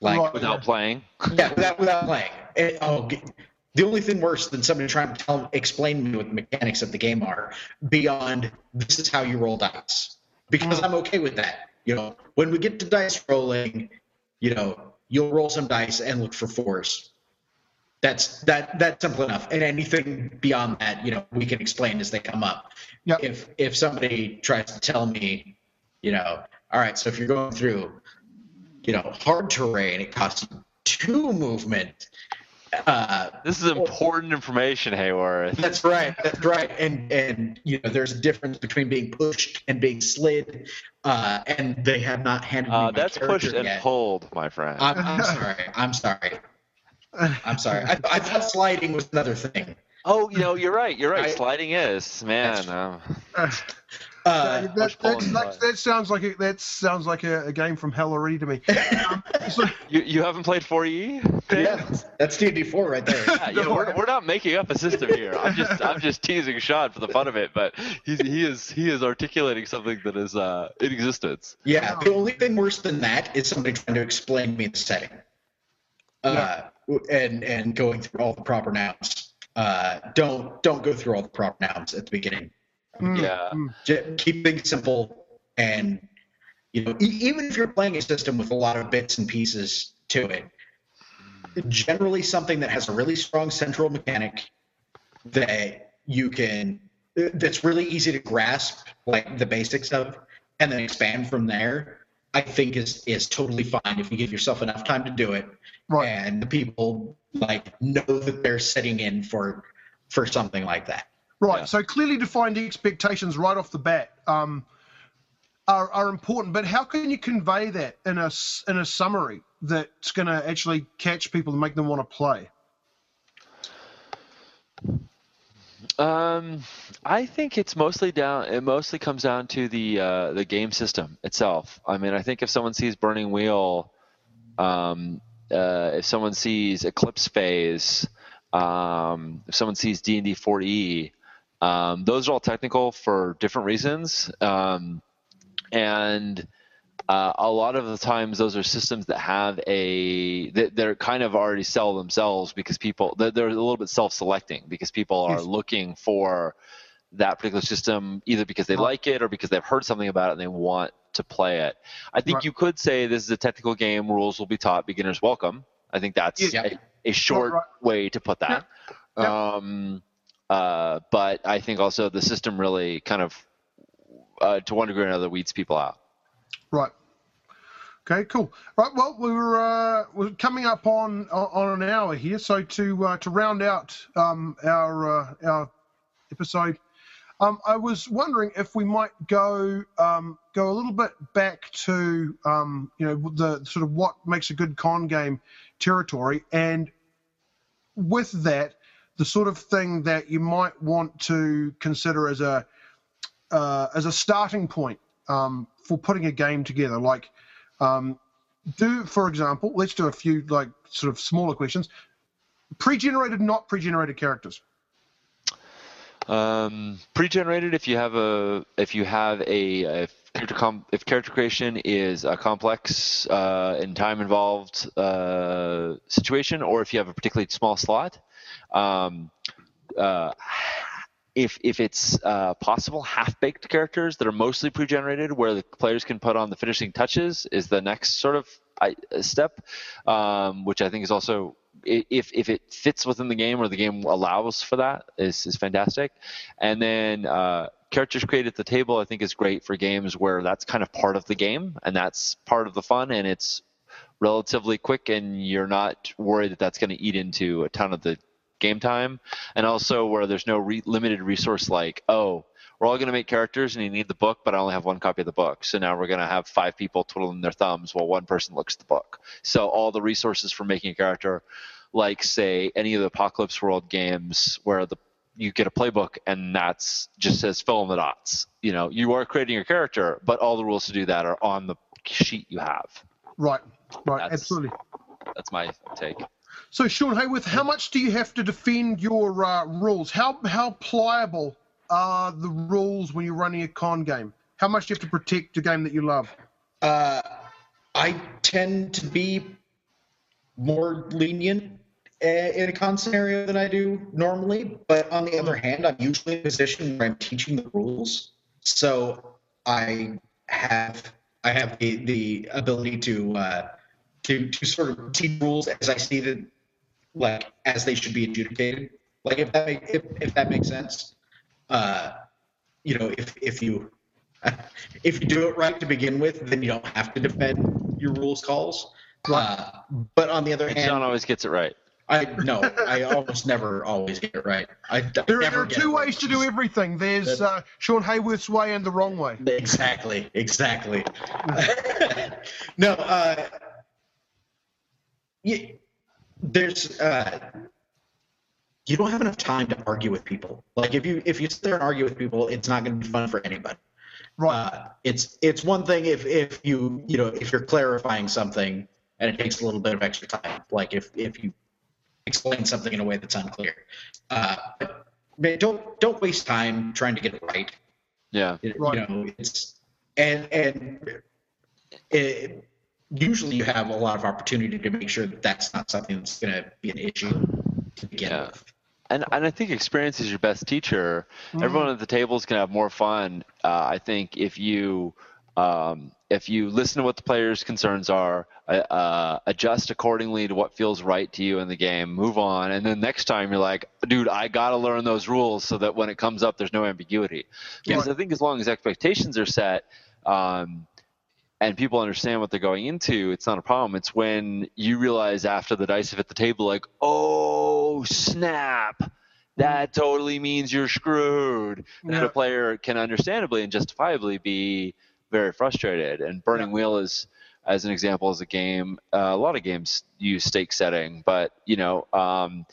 Speaker 2: Like.
Speaker 3: Without playing,
Speaker 2: yeah, without without playing. It, oh, the only thing worse than somebody trying to tell, explain to me what the mechanics of the game are beyond this is how you roll dice. Because I'm okay with that. You know, when we get to dice rolling, you know, you'll roll some dice and look for fours. That's that that's simple enough. And anything beyond that, you know, we can explain as they come up.
Speaker 1: Yep.
Speaker 2: If if somebody tries to tell me, you know, all right, so if you're going through you know, hard terrain. It costs you two movement. Uh,
Speaker 3: This is important information, Hayworth.
Speaker 2: that's right. That's right. And and you know, there's a difference between being pushed and being slid. Uh, and they have not handed me
Speaker 3: Uh,
Speaker 2: my
Speaker 3: that's
Speaker 2: character
Speaker 3: pushed and
Speaker 2: yet.
Speaker 3: pulled, my friend.
Speaker 2: I'm, I'm sorry. I'm sorry. I'm sorry. I, I thought sliding was another thing.
Speaker 3: oh, you know, you're right. You're right.
Speaker 2: I-
Speaker 3: Sliding is man. Um,
Speaker 1: Uh, that, that, that,
Speaker 3: slide.
Speaker 1: that sounds like a, that sounds like a, a game from hell already to me. Um, so,
Speaker 3: you, you haven't played 4E?
Speaker 2: yeah, that's D&D four right there.
Speaker 3: Yeah, you know, we're, we're not making up a system here. I'm just I'm just teasing Sean for the fun of it, but he's, he is he is articulating something that is uh, in existence.
Speaker 2: Yeah, the only thing worse than that is somebody trying to explain me the setting, uh, and and going through all the proper nouns. Uh, don't don't go through all the proper nouns at the beginning.
Speaker 1: Mm,
Speaker 3: Yeah.
Speaker 1: mm,
Speaker 2: Just keep things simple, and you know, e- even if you're playing a system with a lot of bits and pieces to it, generally something that has a really strong central mechanic that you can that's really easy to grasp, like the basics of, and then expand from there. I think is is totally fine if you give yourself enough time to do it,
Speaker 1: right.
Speaker 2: and the people like know that they're sitting in for for something like that.
Speaker 1: Right.
Speaker 3: Yeah.
Speaker 1: So clearly defined expectations right off the bat um, are, are important. But how can you convey that in a in a summary that's going to actually catch people and make them want to play?
Speaker 3: Um, I think it's mostly down. It mostly comes down to the uh, the game system itself. I mean, I think if someone sees Burning Wheel, um, uh, if someone sees Eclipse Phase, um, if someone sees D and D 4E, um, those are all technical for different reasons. Um, and uh, a lot of the times those are systems that have a that they're kind of already sell themselves because people they're, they're a little bit self-selecting because people are
Speaker 1: Yes.
Speaker 3: looking for that particular system either because they
Speaker 1: Right.
Speaker 3: like it or because they've heard something about it and they want to play it. I think
Speaker 1: Right.
Speaker 3: you could say this is a technical game. Rules will be taught. Beginners welcome. I think that's
Speaker 2: Yeah.
Speaker 3: a, a short
Speaker 1: right.
Speaker 3: way to put that.
Speaker 1: Yeah.
Speaker 3: Um, uh, but I think also the system really kind of, uh, to one degree or another, weeds people out.
Speaker 1: Right. Okay. Cool. Right. Well, we were uh, we're coming up on on an hour here, so to uh, to round out um, our uh, our episode, um, I was wondering if we might go um, go a little bit back to um, you know the sort of what makes a good con game territory, and with that, the sort of thing that you might want to consider as a uh, as a starting point um, for putting a game together. Like, um, do for example, let's do a few like sort of smaller questions. Pre-generated, not pre-generated characters.
Speaker 3: Um, pre-generated if you have a if you have a if character com- if character creation is a complex uh, and time involved uh, situation, or if you have a particularly small slot. Um, uh, if if it's uh, possible, half-baked characters that are mostly pre-generated, where the players can put on the finishing touches, is the next sort of step, um, which I think is also if if it fits within the game or the game allows for that is is fantastic. And then uh, characters created at the table, I think, is great for games where that's kind of part of the game and that's part of the fun, and it's relatively quick, and you're not worried that that's going to eat into a ton of the game time, and also where there's no re- limited resource like oh. We're all going to make characters, and you need the book, but I only have one copy of the book. So now we're going to have five people twiddling their thumbs while one person looks at the book. So all the resources for making a character, like say any of the Apocalypse World games, where the you get a playbook and that's just says fill in the dots. You know, you are creating your character, but all the rules to do that are on the sheet you have.
Speaker 1: Right. Right.
Speaker 3: That's-
Speaker 1: Absolutely.
Speaker 3: That's my take.
Speaker 1: So, Sean Hayworth, how much do you have to defend your uh, rules? How how pliable are the rules when you're running a con game? How much do you have to protect a game that you love?
Speaker 2: Uh, I tend to be more lenient uh, in a con scenario than I do normally, but on the other hand, I'm usually in a position where I'm teaching the rules, so I have I have the, the ability to uh, to to sort of teach rules as I see them, like as they should be adjudicated. Like if that make, if, if that makes sense, uh, you know, if if you if you do it right to begin with, then you don't have to defend your rules calls. Uh, but on the other hand,
Speaker 3: Sean always gets it right.
Speaker 2: I no, I almost never always get it right. I, I
Speaker 1: There,
Speaker 2: never
Speaker 1: there are two
Speaker 2: it right.
Speaker 1: ways to do everything. There's uh, Sean Hayworth's way and the wrong way.
Speaker 2: Exactly, exactly. no, uh, you, there's uh, you don't have enough time to argue with people. Like if you if you sit there and argue with people, it's not going to be fun for anybody.
Speaker 1: Right.
Speaker 2: Uh, it's it's one thing if if you you know if you're clarifying something and it takes a little bit of extra time, like if if you explain something in a way that's unclear. Uh, but don't don't waste time trying to get it right.
Speaker 3: Yeah.
Speaker 2: It-
Speaker 1: Right.
Speaker 2: You know, it's and and it, usually you have a lot of opportunity to make sure that that's not something that's going to be an issue to begin
Speaker 3: Yeah.
Speaker 2: with.
Speaker 3: And and I think experience is your best teacher.
Speaker 1: Mm-hmm.
Speaker 3: Everyone at the table is gonna have more fun. Uh, I think if you um, if you listen to what the players' concerns are, uh, uh, adjust accordingly to what feels right to you in the game, move on, and then next time you're like, dude, I gotta learn those rules so that when it comes up, there's no ambiguity. Because I think as long as expectations are set. Um, and people understand what they're going into, it's not a problem. It's when you realize after the dice have hit the table, like, oh snap, that totally means you're screwed. And
Speaker 1: Yeah.
Speaker 3: a player can understandably and justifiably be very frustrated. And Burning
Speaker 1: Yeah.
Speaker 3: Wheel is, as an example, is a game. Uh, a lot of games use stake setting, but you know, um,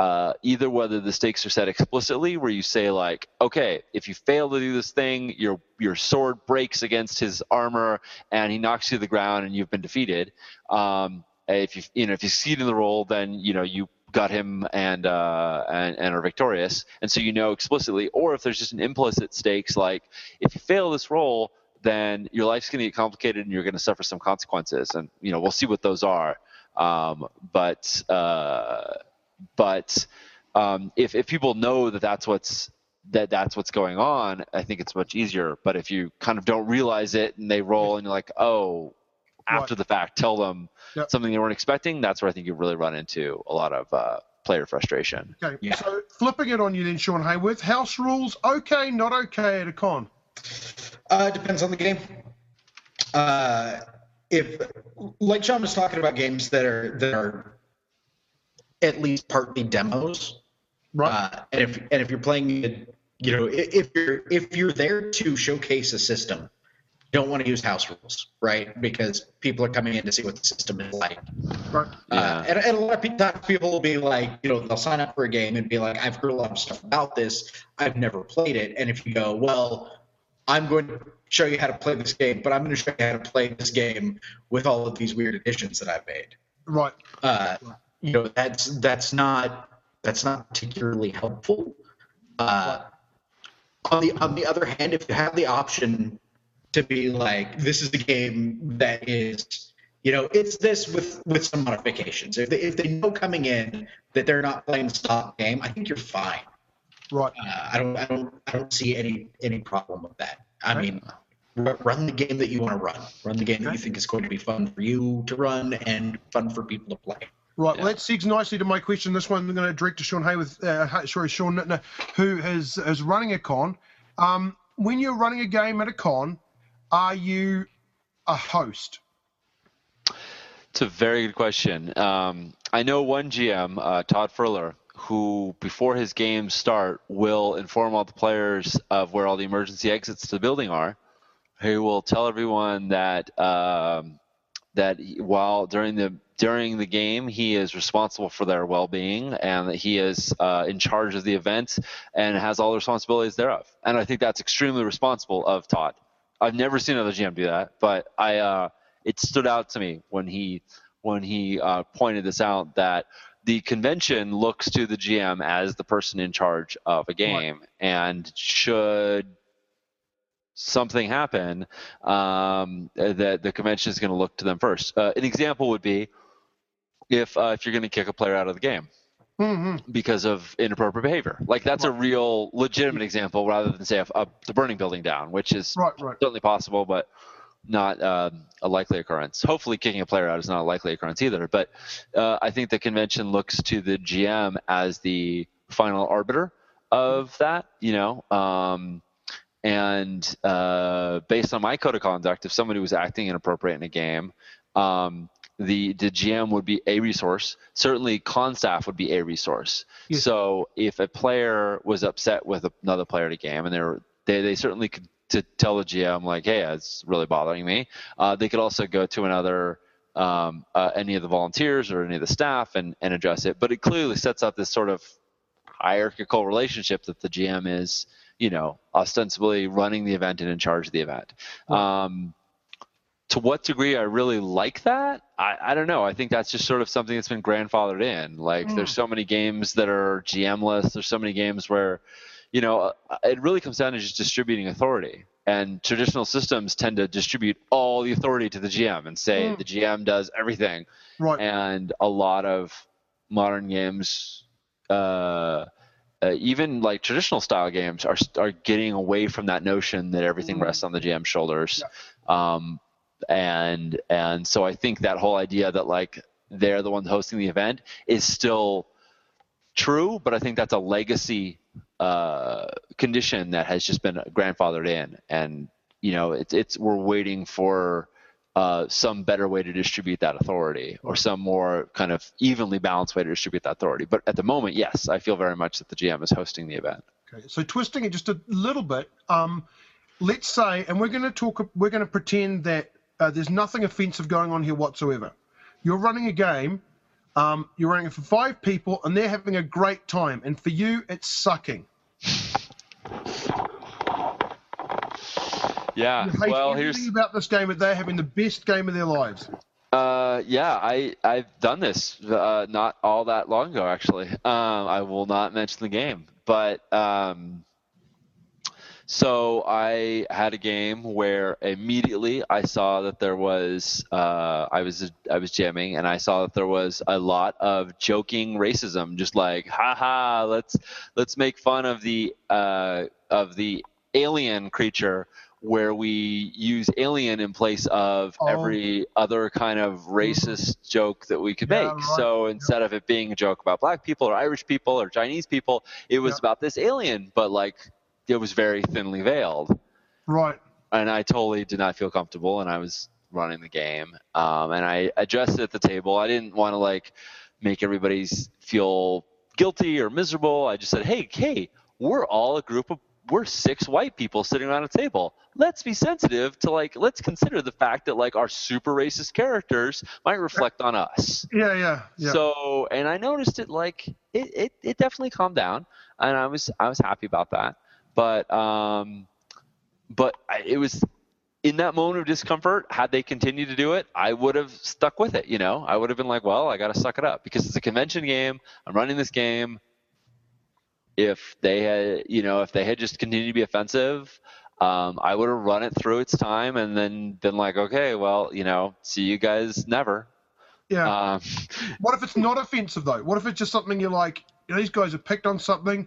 Speaker 3: uh, either whether the stakes are set explicitly, where you say like, okay, if you fail to do this thing, your your sword breaks against his armor and he knocks you to the ground and you've been defeated. Um, if you you know if you succeed in the roll, then you know you got him and uh, and and are victorious, and so you know explicitly. Or if there's just an implicit stakes, like if you fail this roll, then your life's going to get complicated and you're going to suffer some consequences, and you know we'll see what those are. Um, but uh, but um, if if people know that that's what's that that's what's going on, I think it's much easier. But if you kind of don't realize it and they roll and you're like, oh, after
Speaker 1: Right.
Speaker 3: the fact, tell them
Speaker 1: Yep.
Speaker 3: something they weren't expecting, that's where I think you really run into a lot of uh, player frustration.
Speaker 1: Okay.
Speaker 2: Yeah.
Speaker 1: So flipping it on you then, Sean Hayworth. House rules, okay, not okay at a con.
Speaker 2: Uh, it depends on the game. Uh, if, like Sean was talking about games that are that are at least partly demos,
Speaker 1: Right.
Speaker 2: Uh, and if and if you're playing, it, you know, if you're if you're there to showcase a system, you don't want to use house rules, right? Because people are coming in to see what the system is like.
Speaker 1: right.
Speaker 2: Uh, and, and a lot of pe- times people will be like, you know, they'll sign up for a game and be like, I've heard a lot of stuff about this. I've never played it. And if you go, well, I'm going to show you how to play this game, but I'm going to show you how to play this game with all of these weird additions that I've made.
Speaker 1: Right.
Speaker 2: Uh, you know, that's that's not that's not particularly helpful. Uh, on the on the other hand, if you have the option to be like, this is a game that is, you know, it's this with with some modifications. If they, if they know coming in that they're not playing the stock game, I think you're fine.
Speaker 1: Right.
Speaker 2: Uh, I don't I don't I don't see any any problem with that. I
Speaker 1: Okay.
Speaker 2: mean, run the game that you want to run. Run the game that you think is going to be fun for you to run and fun for people to play.
Speaker 1: Right.
Speaker 3: Yeah.
Speaker 1: Well, that segues nicely to my question. This one I'm going to direct to Sean Hayworth, uh, sorry, Sean Nittner, who is, is running a con. Um, when you're running a game at a con, are you a host?
Speaker 3: It's a very good question. Um, I know one GM, uh, Todd Furler, who before his games start will inform all the players of where all the emergency exits to the building are. He will tell everyone that um, that he- while during the during the game he is responsible for their well-being and that he is uh, in charge of the event and has all the responsibilities thereof. And I think that's extremely responsible of Todd. I've never seen another GM do that, but I uh, it stood out to me when he when he uh, pointed this out that the convention looks to the GM as the person in charge of a game, and should something happen, um, that the convention is going to look to them first. Uh, an example would be if uh, if you're going to kick a player out of the game
Speaker 1: hmm
Speaker 3: because of inappropriate behavior. Like that's a real legitimate example, rather than say a, a, the burning building down, which is
Speaker 1: Right, right.
Speaker 3: certainly possible, but not um, a likely occurrence. Hopefully, kicking a player out is not a likely occurrence either. But uh, I think the convention looks to the GM as the final arbiter of that. You know, um, and uh, based on my code of conduct, if somebody was acting inappropriate in a game, um, the the GM would be a resource. Certainly, con staff would be a resource.
Speaker 1: Yes.
Speaker 3: So if a player was upset with another player in a game, and they're they they certainly could to tell the GM like, hey, it's really bothering me. Uh, they could also go to another um, uh, any of the volunteers or any of the staff and, and address it. But it clearly sets up this sort of hierarchical relationship that the GM is, you know, ostensibly running the event and in charge of the event. Um, to what degree I really like that, I, I don't know. I think that's just sort of something that's been grandfathered in. Like,
Speaker 1: Mm.
Speaker 3: there's so many games that are GM-less. There's so many games where, you know, uh, it really comes down to just distributing authority. And traditional systems tend to distribute all the authority to the GM and say
Speaker 1: Mm.
Speaker 3: the GM does everything
Speaker 1: Right.
Speaker 3: and a lot of modern games uh, uh, even like traditional style games are are getting away from that notion that everything
Speaker 1: Mhm.
Speaker 3: rests on the GM's shoulders. Um, and and so I think that whole idea that like they're the ones hosting the event is still true but I think that's a legacy uh, condition that has just been grandfathered in. And you know it's it's we're waiting for uh, some better way to distribute that authority or some more kind of evenly balanced way to distribute that authority. But at the moment, yes, I feel very much that the GM is hosting the event.
Speaker 1: Okay, so twisting it just a little bit. Um, let's say, and we're going to talk. We're going to pretend that uh, there's nothing offensive going on here whatsoever. You're running a game. Um, you're running it for five people, and they're having a great time. And for you, it's sucking.
Speaker 3: Yeah. Well, here's
Speaker 1: about this game that they're having the best game of their lives.
Speaker 3: uh yeah, I I've done this uh, not all that long ago actually. Um, I will not mention the game, but um, so I had a game where immediately I saw that there was uh, I was I was jamming and I saw that there was a lot of joking racism, just like haha, let's let's make fun of the uh, of the alien creature where we use alien in place of
Speaker 1: Oh.
Speaker 3: every other kind of racist joke that we could
Speaker 1: Yeah,
Speaker 3: make.
Speaker 1: right.
Speaker 3: So instead of it being a joke about black people or Irish people or Chinese people, it was
Speaker 1: Yeah.
Speaker 3: about this alien, but like it was very thinly veiled.
Speaker 1: Right.
Speaker 3: And I totally did not feel comfortable, and I was running the game. Um, and I addressed it at the table. I didn't want to like make everybody feel guilty or miserable. I just said, hey, hey, we're all a group of we're six white people sitting around a table. Let's be sensitive to like let's consider the fact that like our super racist characters might reflect on us.
Speaker 1: Yeah. Yeah. Yeah.
Speaker 3: So, and I noticed it like it, it, it definitely calmed down, and I was I was happy about that. But um, but I, it was in that moment of discomfort. Had they continued to do it, I would have stuck with it. You know, I would have been like, well, I got to suck it up because it's a convention game. I'm running this game. If they had, you know, if they had just continued to be offensive, um, I would have run it through its time and then been like, okay, well, you know, see you guys never.
Speaker 1: yeah.
Speaker 3: Um,
Speaker 1: What if it's not offensive though? What if it's just something you're like, you know, these guys have picked on something,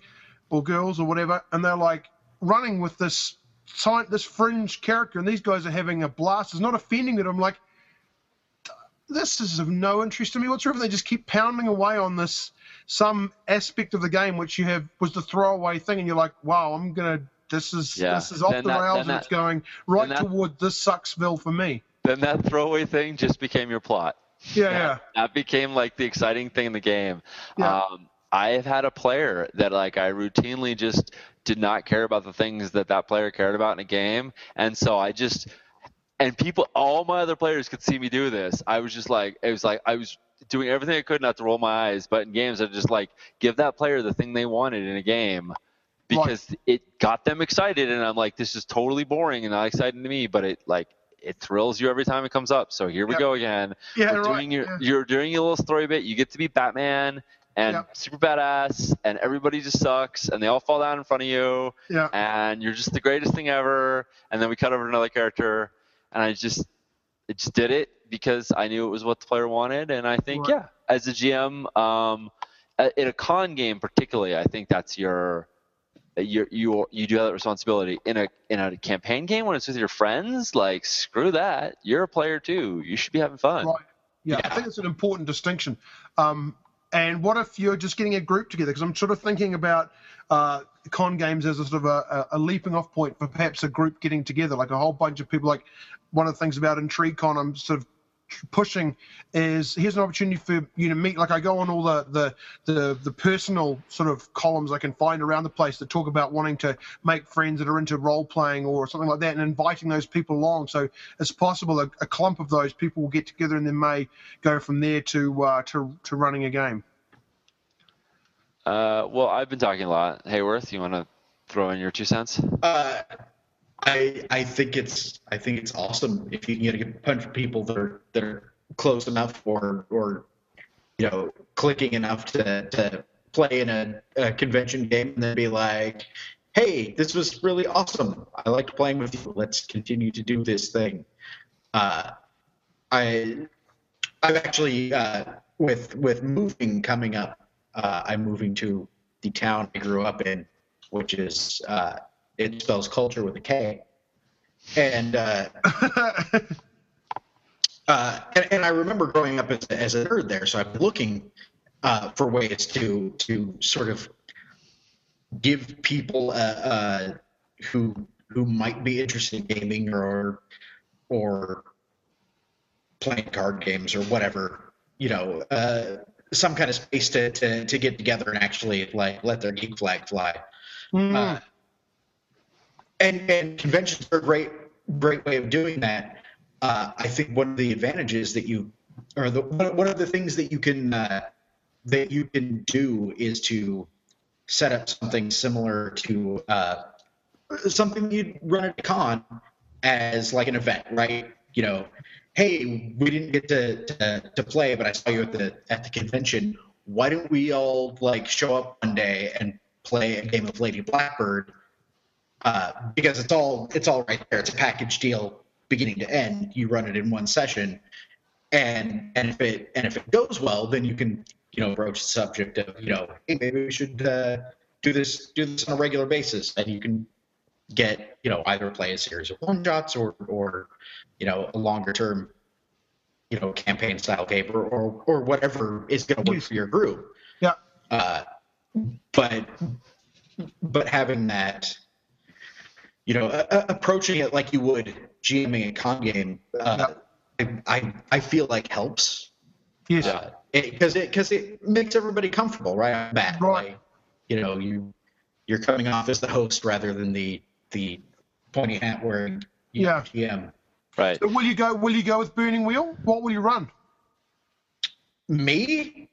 Speaker 1: or girls or whatever, and they're like running with this this fringe character, and these guys are having a blast. It's not offending that I'm like, this is of no interest to me whatsoever. They just keep pounding away on this some aspect of the game which you have was the throwaway thing, and you're like, wow, I'm gonna. This is
Speaker 3: Yeah.
Speaker 1: this is off
Speaker 3: Then
Speaker 1: the
Speaker 3: that-
Speaker 1: rails, and
Speaker 3: that-
Speaker 1: it's going right
Speaker 3: that-
Speaker 1: toward this sucksville for me.
Speaker 3: then that throwaway thing just became your plot.
Speaker 1: Yeah, yeah,
Speaker 3: That became like the exciting thing in the game.
Speaker 1: Yeah.
Speaker 3: Um, I have had a player that like I routinely just did not care about the things that that player cared about in a game, and so I just and people, all my other players could see me do this. I was just like, it was like I was doing everything I could not to roll my eyes, but in games I just like give that player the thing they wanted in a game because it got them excited, and I'm like, this is totally boring and not exciting to me, but it like it thrills you every time it comes up. So here we
Speaker 1: Yep.
Speaker 3: go again.
Speaker 1: yeah.
Speaker 3: We're
Speaker 1: right.
Speaker 3: doing your,
Speaker 1: yeah.
Speaker 3: You're doing your little story bit. You get to be Batman and
Speaker 1: Yep.
Speaker 3: super badass, and everybody just sucks, and they all fall down in front of you,
Speaker 1: yeah.
Speaker 3: and you're just the greatest thing ever. And then we cut over to another character, and I just, I just did it because I knew it was what the player wanted, and I think yeah, as a GM, um, uh, in a con game particularly, I think that's your. You you you do have that responsibility in a in a campaign game when it's with your friends. Like screw that, you're a player too. You should be having fun.
Speaker 1: Right. Yeah, I think it's an important distinction. Um, and what if you're just getting a group together? Because I'm sort of thinking about uh, con games as a sort of a, a leaping off point for perhaps a group getting together, like a whole bunch of people. Like one of the things about IntrigueCon, I'm sort of pushing is here's an opportunity for you to meet. Like I go on all the the the, the personal sort of columns I can find around the place that talk about wanting to make friends that are into role playing or something like that, and inviting those people along. So it's possible a, a clump of those people will get together and then may go from there to uh, to to running a game.
Speaker 3: Uh, well, I've been talking a lot. Hayworth, you want to throw in your two cents?
Speaker 2: Uh, I I think it's I think it's awesome if you can get a bunch of people that are that are close enough or or you know clicking enough to to play in a, a convention game and then be like, hey, this was really awesome. I liked playing with you. Let's continue to do this thing. Uh, I I've actually uh, with with moving coming up. Uh, I'm moving to the town I grew up in, which is uh, it spells culture with a K. And uh, uh, and, and I remember growing up as, as a nerd there, so I'm looking uh, for ways to to sort of give people uh, uh, who who might be interested in gaming or or playing card games or whatever, you know, uh, some kind of space to, to to get together and actually like let their geek flag fly.
Speaker 1: Mm.
Speaker 2: Uh, and and conventions are a great great way of doing that. Uh, I think one of the advantages that you, or the one of the things that you can uh, that you can do is to set up something similar to uh, something you'd run at a con as like an event, right? You know, hey, we didn't get to, to, to play, but I saw you at the at the convention. Why don't we all like show up one day and play a game of Lady Blackbird? Uh, because it's all it's all right there. It's a package deal, beginning to end. You run it in one session, and and if it and if it goes well, then you can you know broach the subject of you know hey maybe we should uh, do this do this on a regular basis, and you can get you know either play a series of one shots or or you know a longer term you know campaign style game or or, or whatever is going to work for your group.
Speaker 1: Yeah.
Speaker 2: Uh, but but having that you know, uh, approaching it like you would GMing a con game, uh, I, I, I feel like helps.
Speaker 1: Yes.
Speaker 2: Because uh, it because it, it, makes everybody comfortable right off bat.
Speaker 1: Right.
Speaker 2: Like, you know, you you're coming off as the host rather than the the pointy hat wearing
Speaker 1: yeah.
Speaker 2: GM.
Speaker 3: Right.
Speaker 1: So will you go? Will you go with Burning Wheel? What will you run?
Speaker 2: Me?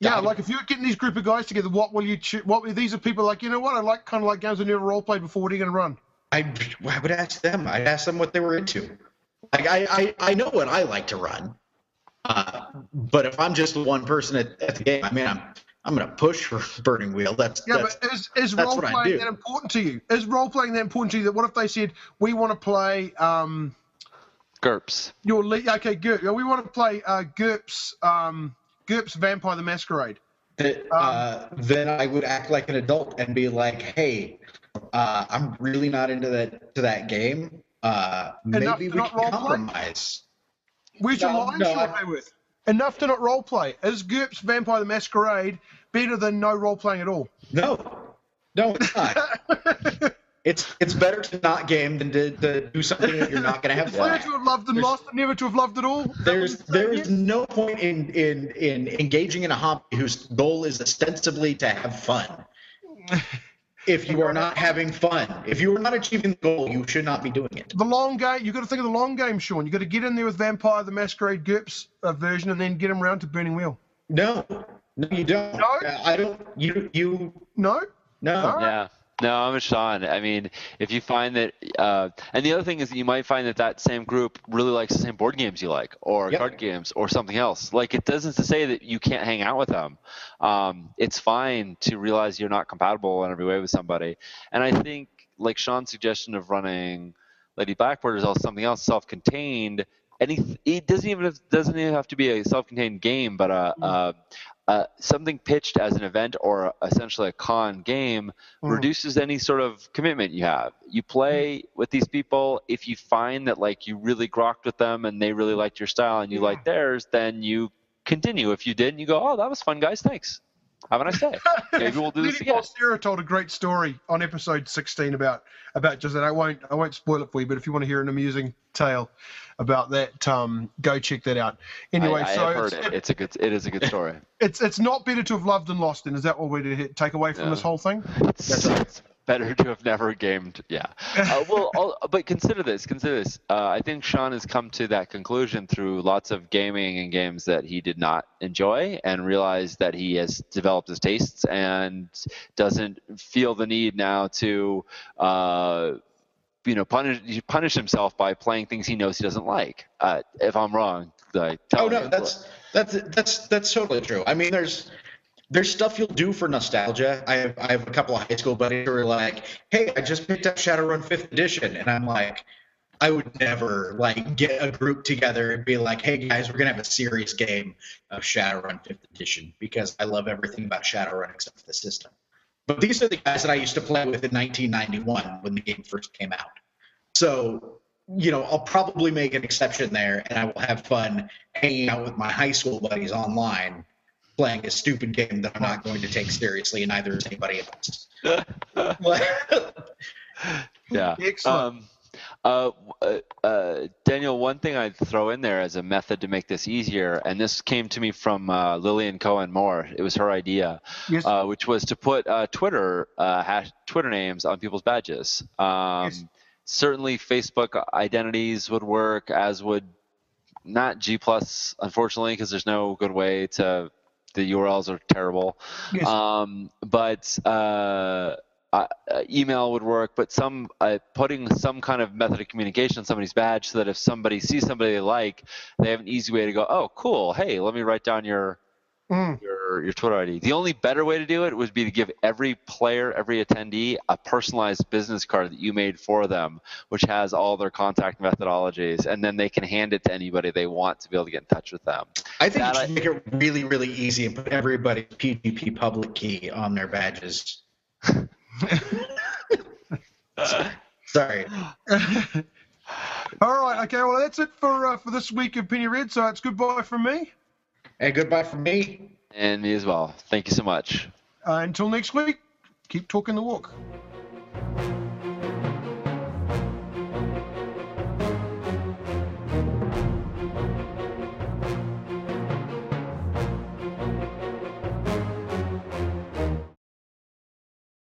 Speaker 1: Yeah, like if you're getting these group of guys together, what will you? choose? what these are people like? You know what? I like kind of like games I never role played before. What are you going to run?
Speaker 2: I, I would ask them. I'd ask them what they were into. Like I, I, I know what I like to run, uh, but if I'm just one person at, at, the game, I mean, I'm I'm going to push for Burning Wheel. That's
Speaker 1: yeah,
Speaker 2: that's,
Speaker 1: but is, is role playing that important to you? Is role playing that important to you? That what if they said we want to play um,
Speaker 3: GURPS?
Speaker 1: Your le- okay, GURPS. We want to play uh, GURPS um, GURPS Vampire the Masquerade.
Speaker 2: That, um, uh, then I would act like an adult and be like, "Hey, uh, I'm really not into that to that game. Uh, maybe we can compromise."
Speaker 1: Where's your line no, okay with? Enough to not role play. Is GURPS Vampire the Masquerade better than no role playing at all?
Speaker 2: No, no, it's not. it's it's better to not game than to, to do something that you're not going to have fun.
Speaker 1: Better to have loved and there's, lost than never to have loved at all.
Speaker 2: There's there's no point in, in in engaging in a hobby whose goal is ostensibly to have fun. if you are not having fun, if you are not achieving the goal, you should not be doing it.
Speaker 1: The long game, you've got to think of the long game, Sean. You've got to get in there with Vampire the Masquerade GURPS uh, version and then get them around to Burning Wheel.
Speaker 2: No, no, you don't.
Speaker 1: No,
Speaker 2: I don't. You you.
Speaker 1: No.
Speaker 2: No.
Speaker 3: Yeah. No, I'm a Sean. I mean, if you find that, uh, and the other thing is that you might find that that same group really likes the same board games you like, or yep. card games, or something else. Like it doesn't say that you can't hang out with them. Um, it's fine to realize you're not compatible in every way with somebody. And I think, like Sean's suggestion of running Lady Blackbird is also something else, self-contained. Any, it doesn't even have, doesn't even have to be a self-contained game, but a, mm uh, something pitched as an event or essentially a con game mm. reduces any sort of commitment you have. You play mm. with these people. If you find that like you really grokked with them and they really liked your style and you yeah. like theirs, then you continue. If you didn't, you go, oh, that was fun, guys. Thanks. Have a nice day. Maybe we'll do this again.
Speaker 1: Sarah told a great story on episode 16 about about just that. I won't I won't spoil it for you, but if you want to hear an amusing tale about that, um, go check that out. Anyway,
Speaker 3: I, I
Speaker 1: so it's,
Speaker 3: it. It's a good. It is a good story.
Speaker 1: it's it's not better to have loved than lost. And is that what we take away from this whole thing?
Speaker 3: Better to have never gamed. Yeah. Uh, well, all, but consider this. Consider this. Uh, I think Sean has come to that conclusion through lots of gaming and games that he did not enjoy, and realized that he has developed his tastes and doesn't feel the need now to. Uh, you know, punish punish himself by playing things he knows he doesn't like. Uh, if I'm wrong, like, tell
Speaker 2: Oh no, that's that's that's that's totally true. I mean, there's there's stuff you'll do for nostalgia. I have I have a couple of high school buddies who are like, "Hey, I just picked up Shadowrun Fifth Edition," and I'm like, I would never like get a group together and be like, "Hey guys, we're gonna have a serious game of Shadowrun Fifth Edition," because I love everything about Shadowrun except for the system. But these are the guys that I used to play with in 1991 when the game first came out. So you know, I'll probably make an exception there, and I will have fun hanging out with my high school buddies online, playing a stupid game that I'm not going to take seriously, and neither is anybody else.
Speaker 3: yeah. Um, uh, uh, uh, Daniel, one thing I'd throw in there as a method to make this easier, and this came to me from uh, Lillian Cohen Moore. It was her idea,
Speaker 1: yes.
Speaker 3: uh, which was to put uh, Twitter uh, hash, Twitter names on people's badges. Um,
Speaker 1: Yes.
Speaker 3: Certainly, Facebook identities would work, as would not G plus, unfortunately, because there's no good way to. The URLs are terrible.
Speaker 1: yes.
Speaker 3: Um, but uh, uh, email would work, but some uh, putting some kind of method of communication on somebody's badge so that if somebody sees somebody they like, they have an easy way to go, oh, cool. Hey, let me write down your
Speaker 1: Mm.
Speaker 3: your your Twitter ID. The only better way to do it would be to give every player, every attendee, a personalized business card that you made for them, which has all their contact methodologies, and then they can hand it to anybody they want to be able to get in touch with them.
Speaker 2: I think
Speaker 3: That
Speaker 2: you
Speaker 3: I-
Speaker 2: should make it really, really easy and put everybody's PGP public key on their badges. Sorry.
Speaker 1: All right. Okay. Well, that's it for uh, for this week of Penny Red. So it's goodbye from me.
Speaker 2: Hey, goodbye from me.
Speaker 3: And me as well. Thank you so much.
Speaker 1: Uh, until next week, keep talking the walk.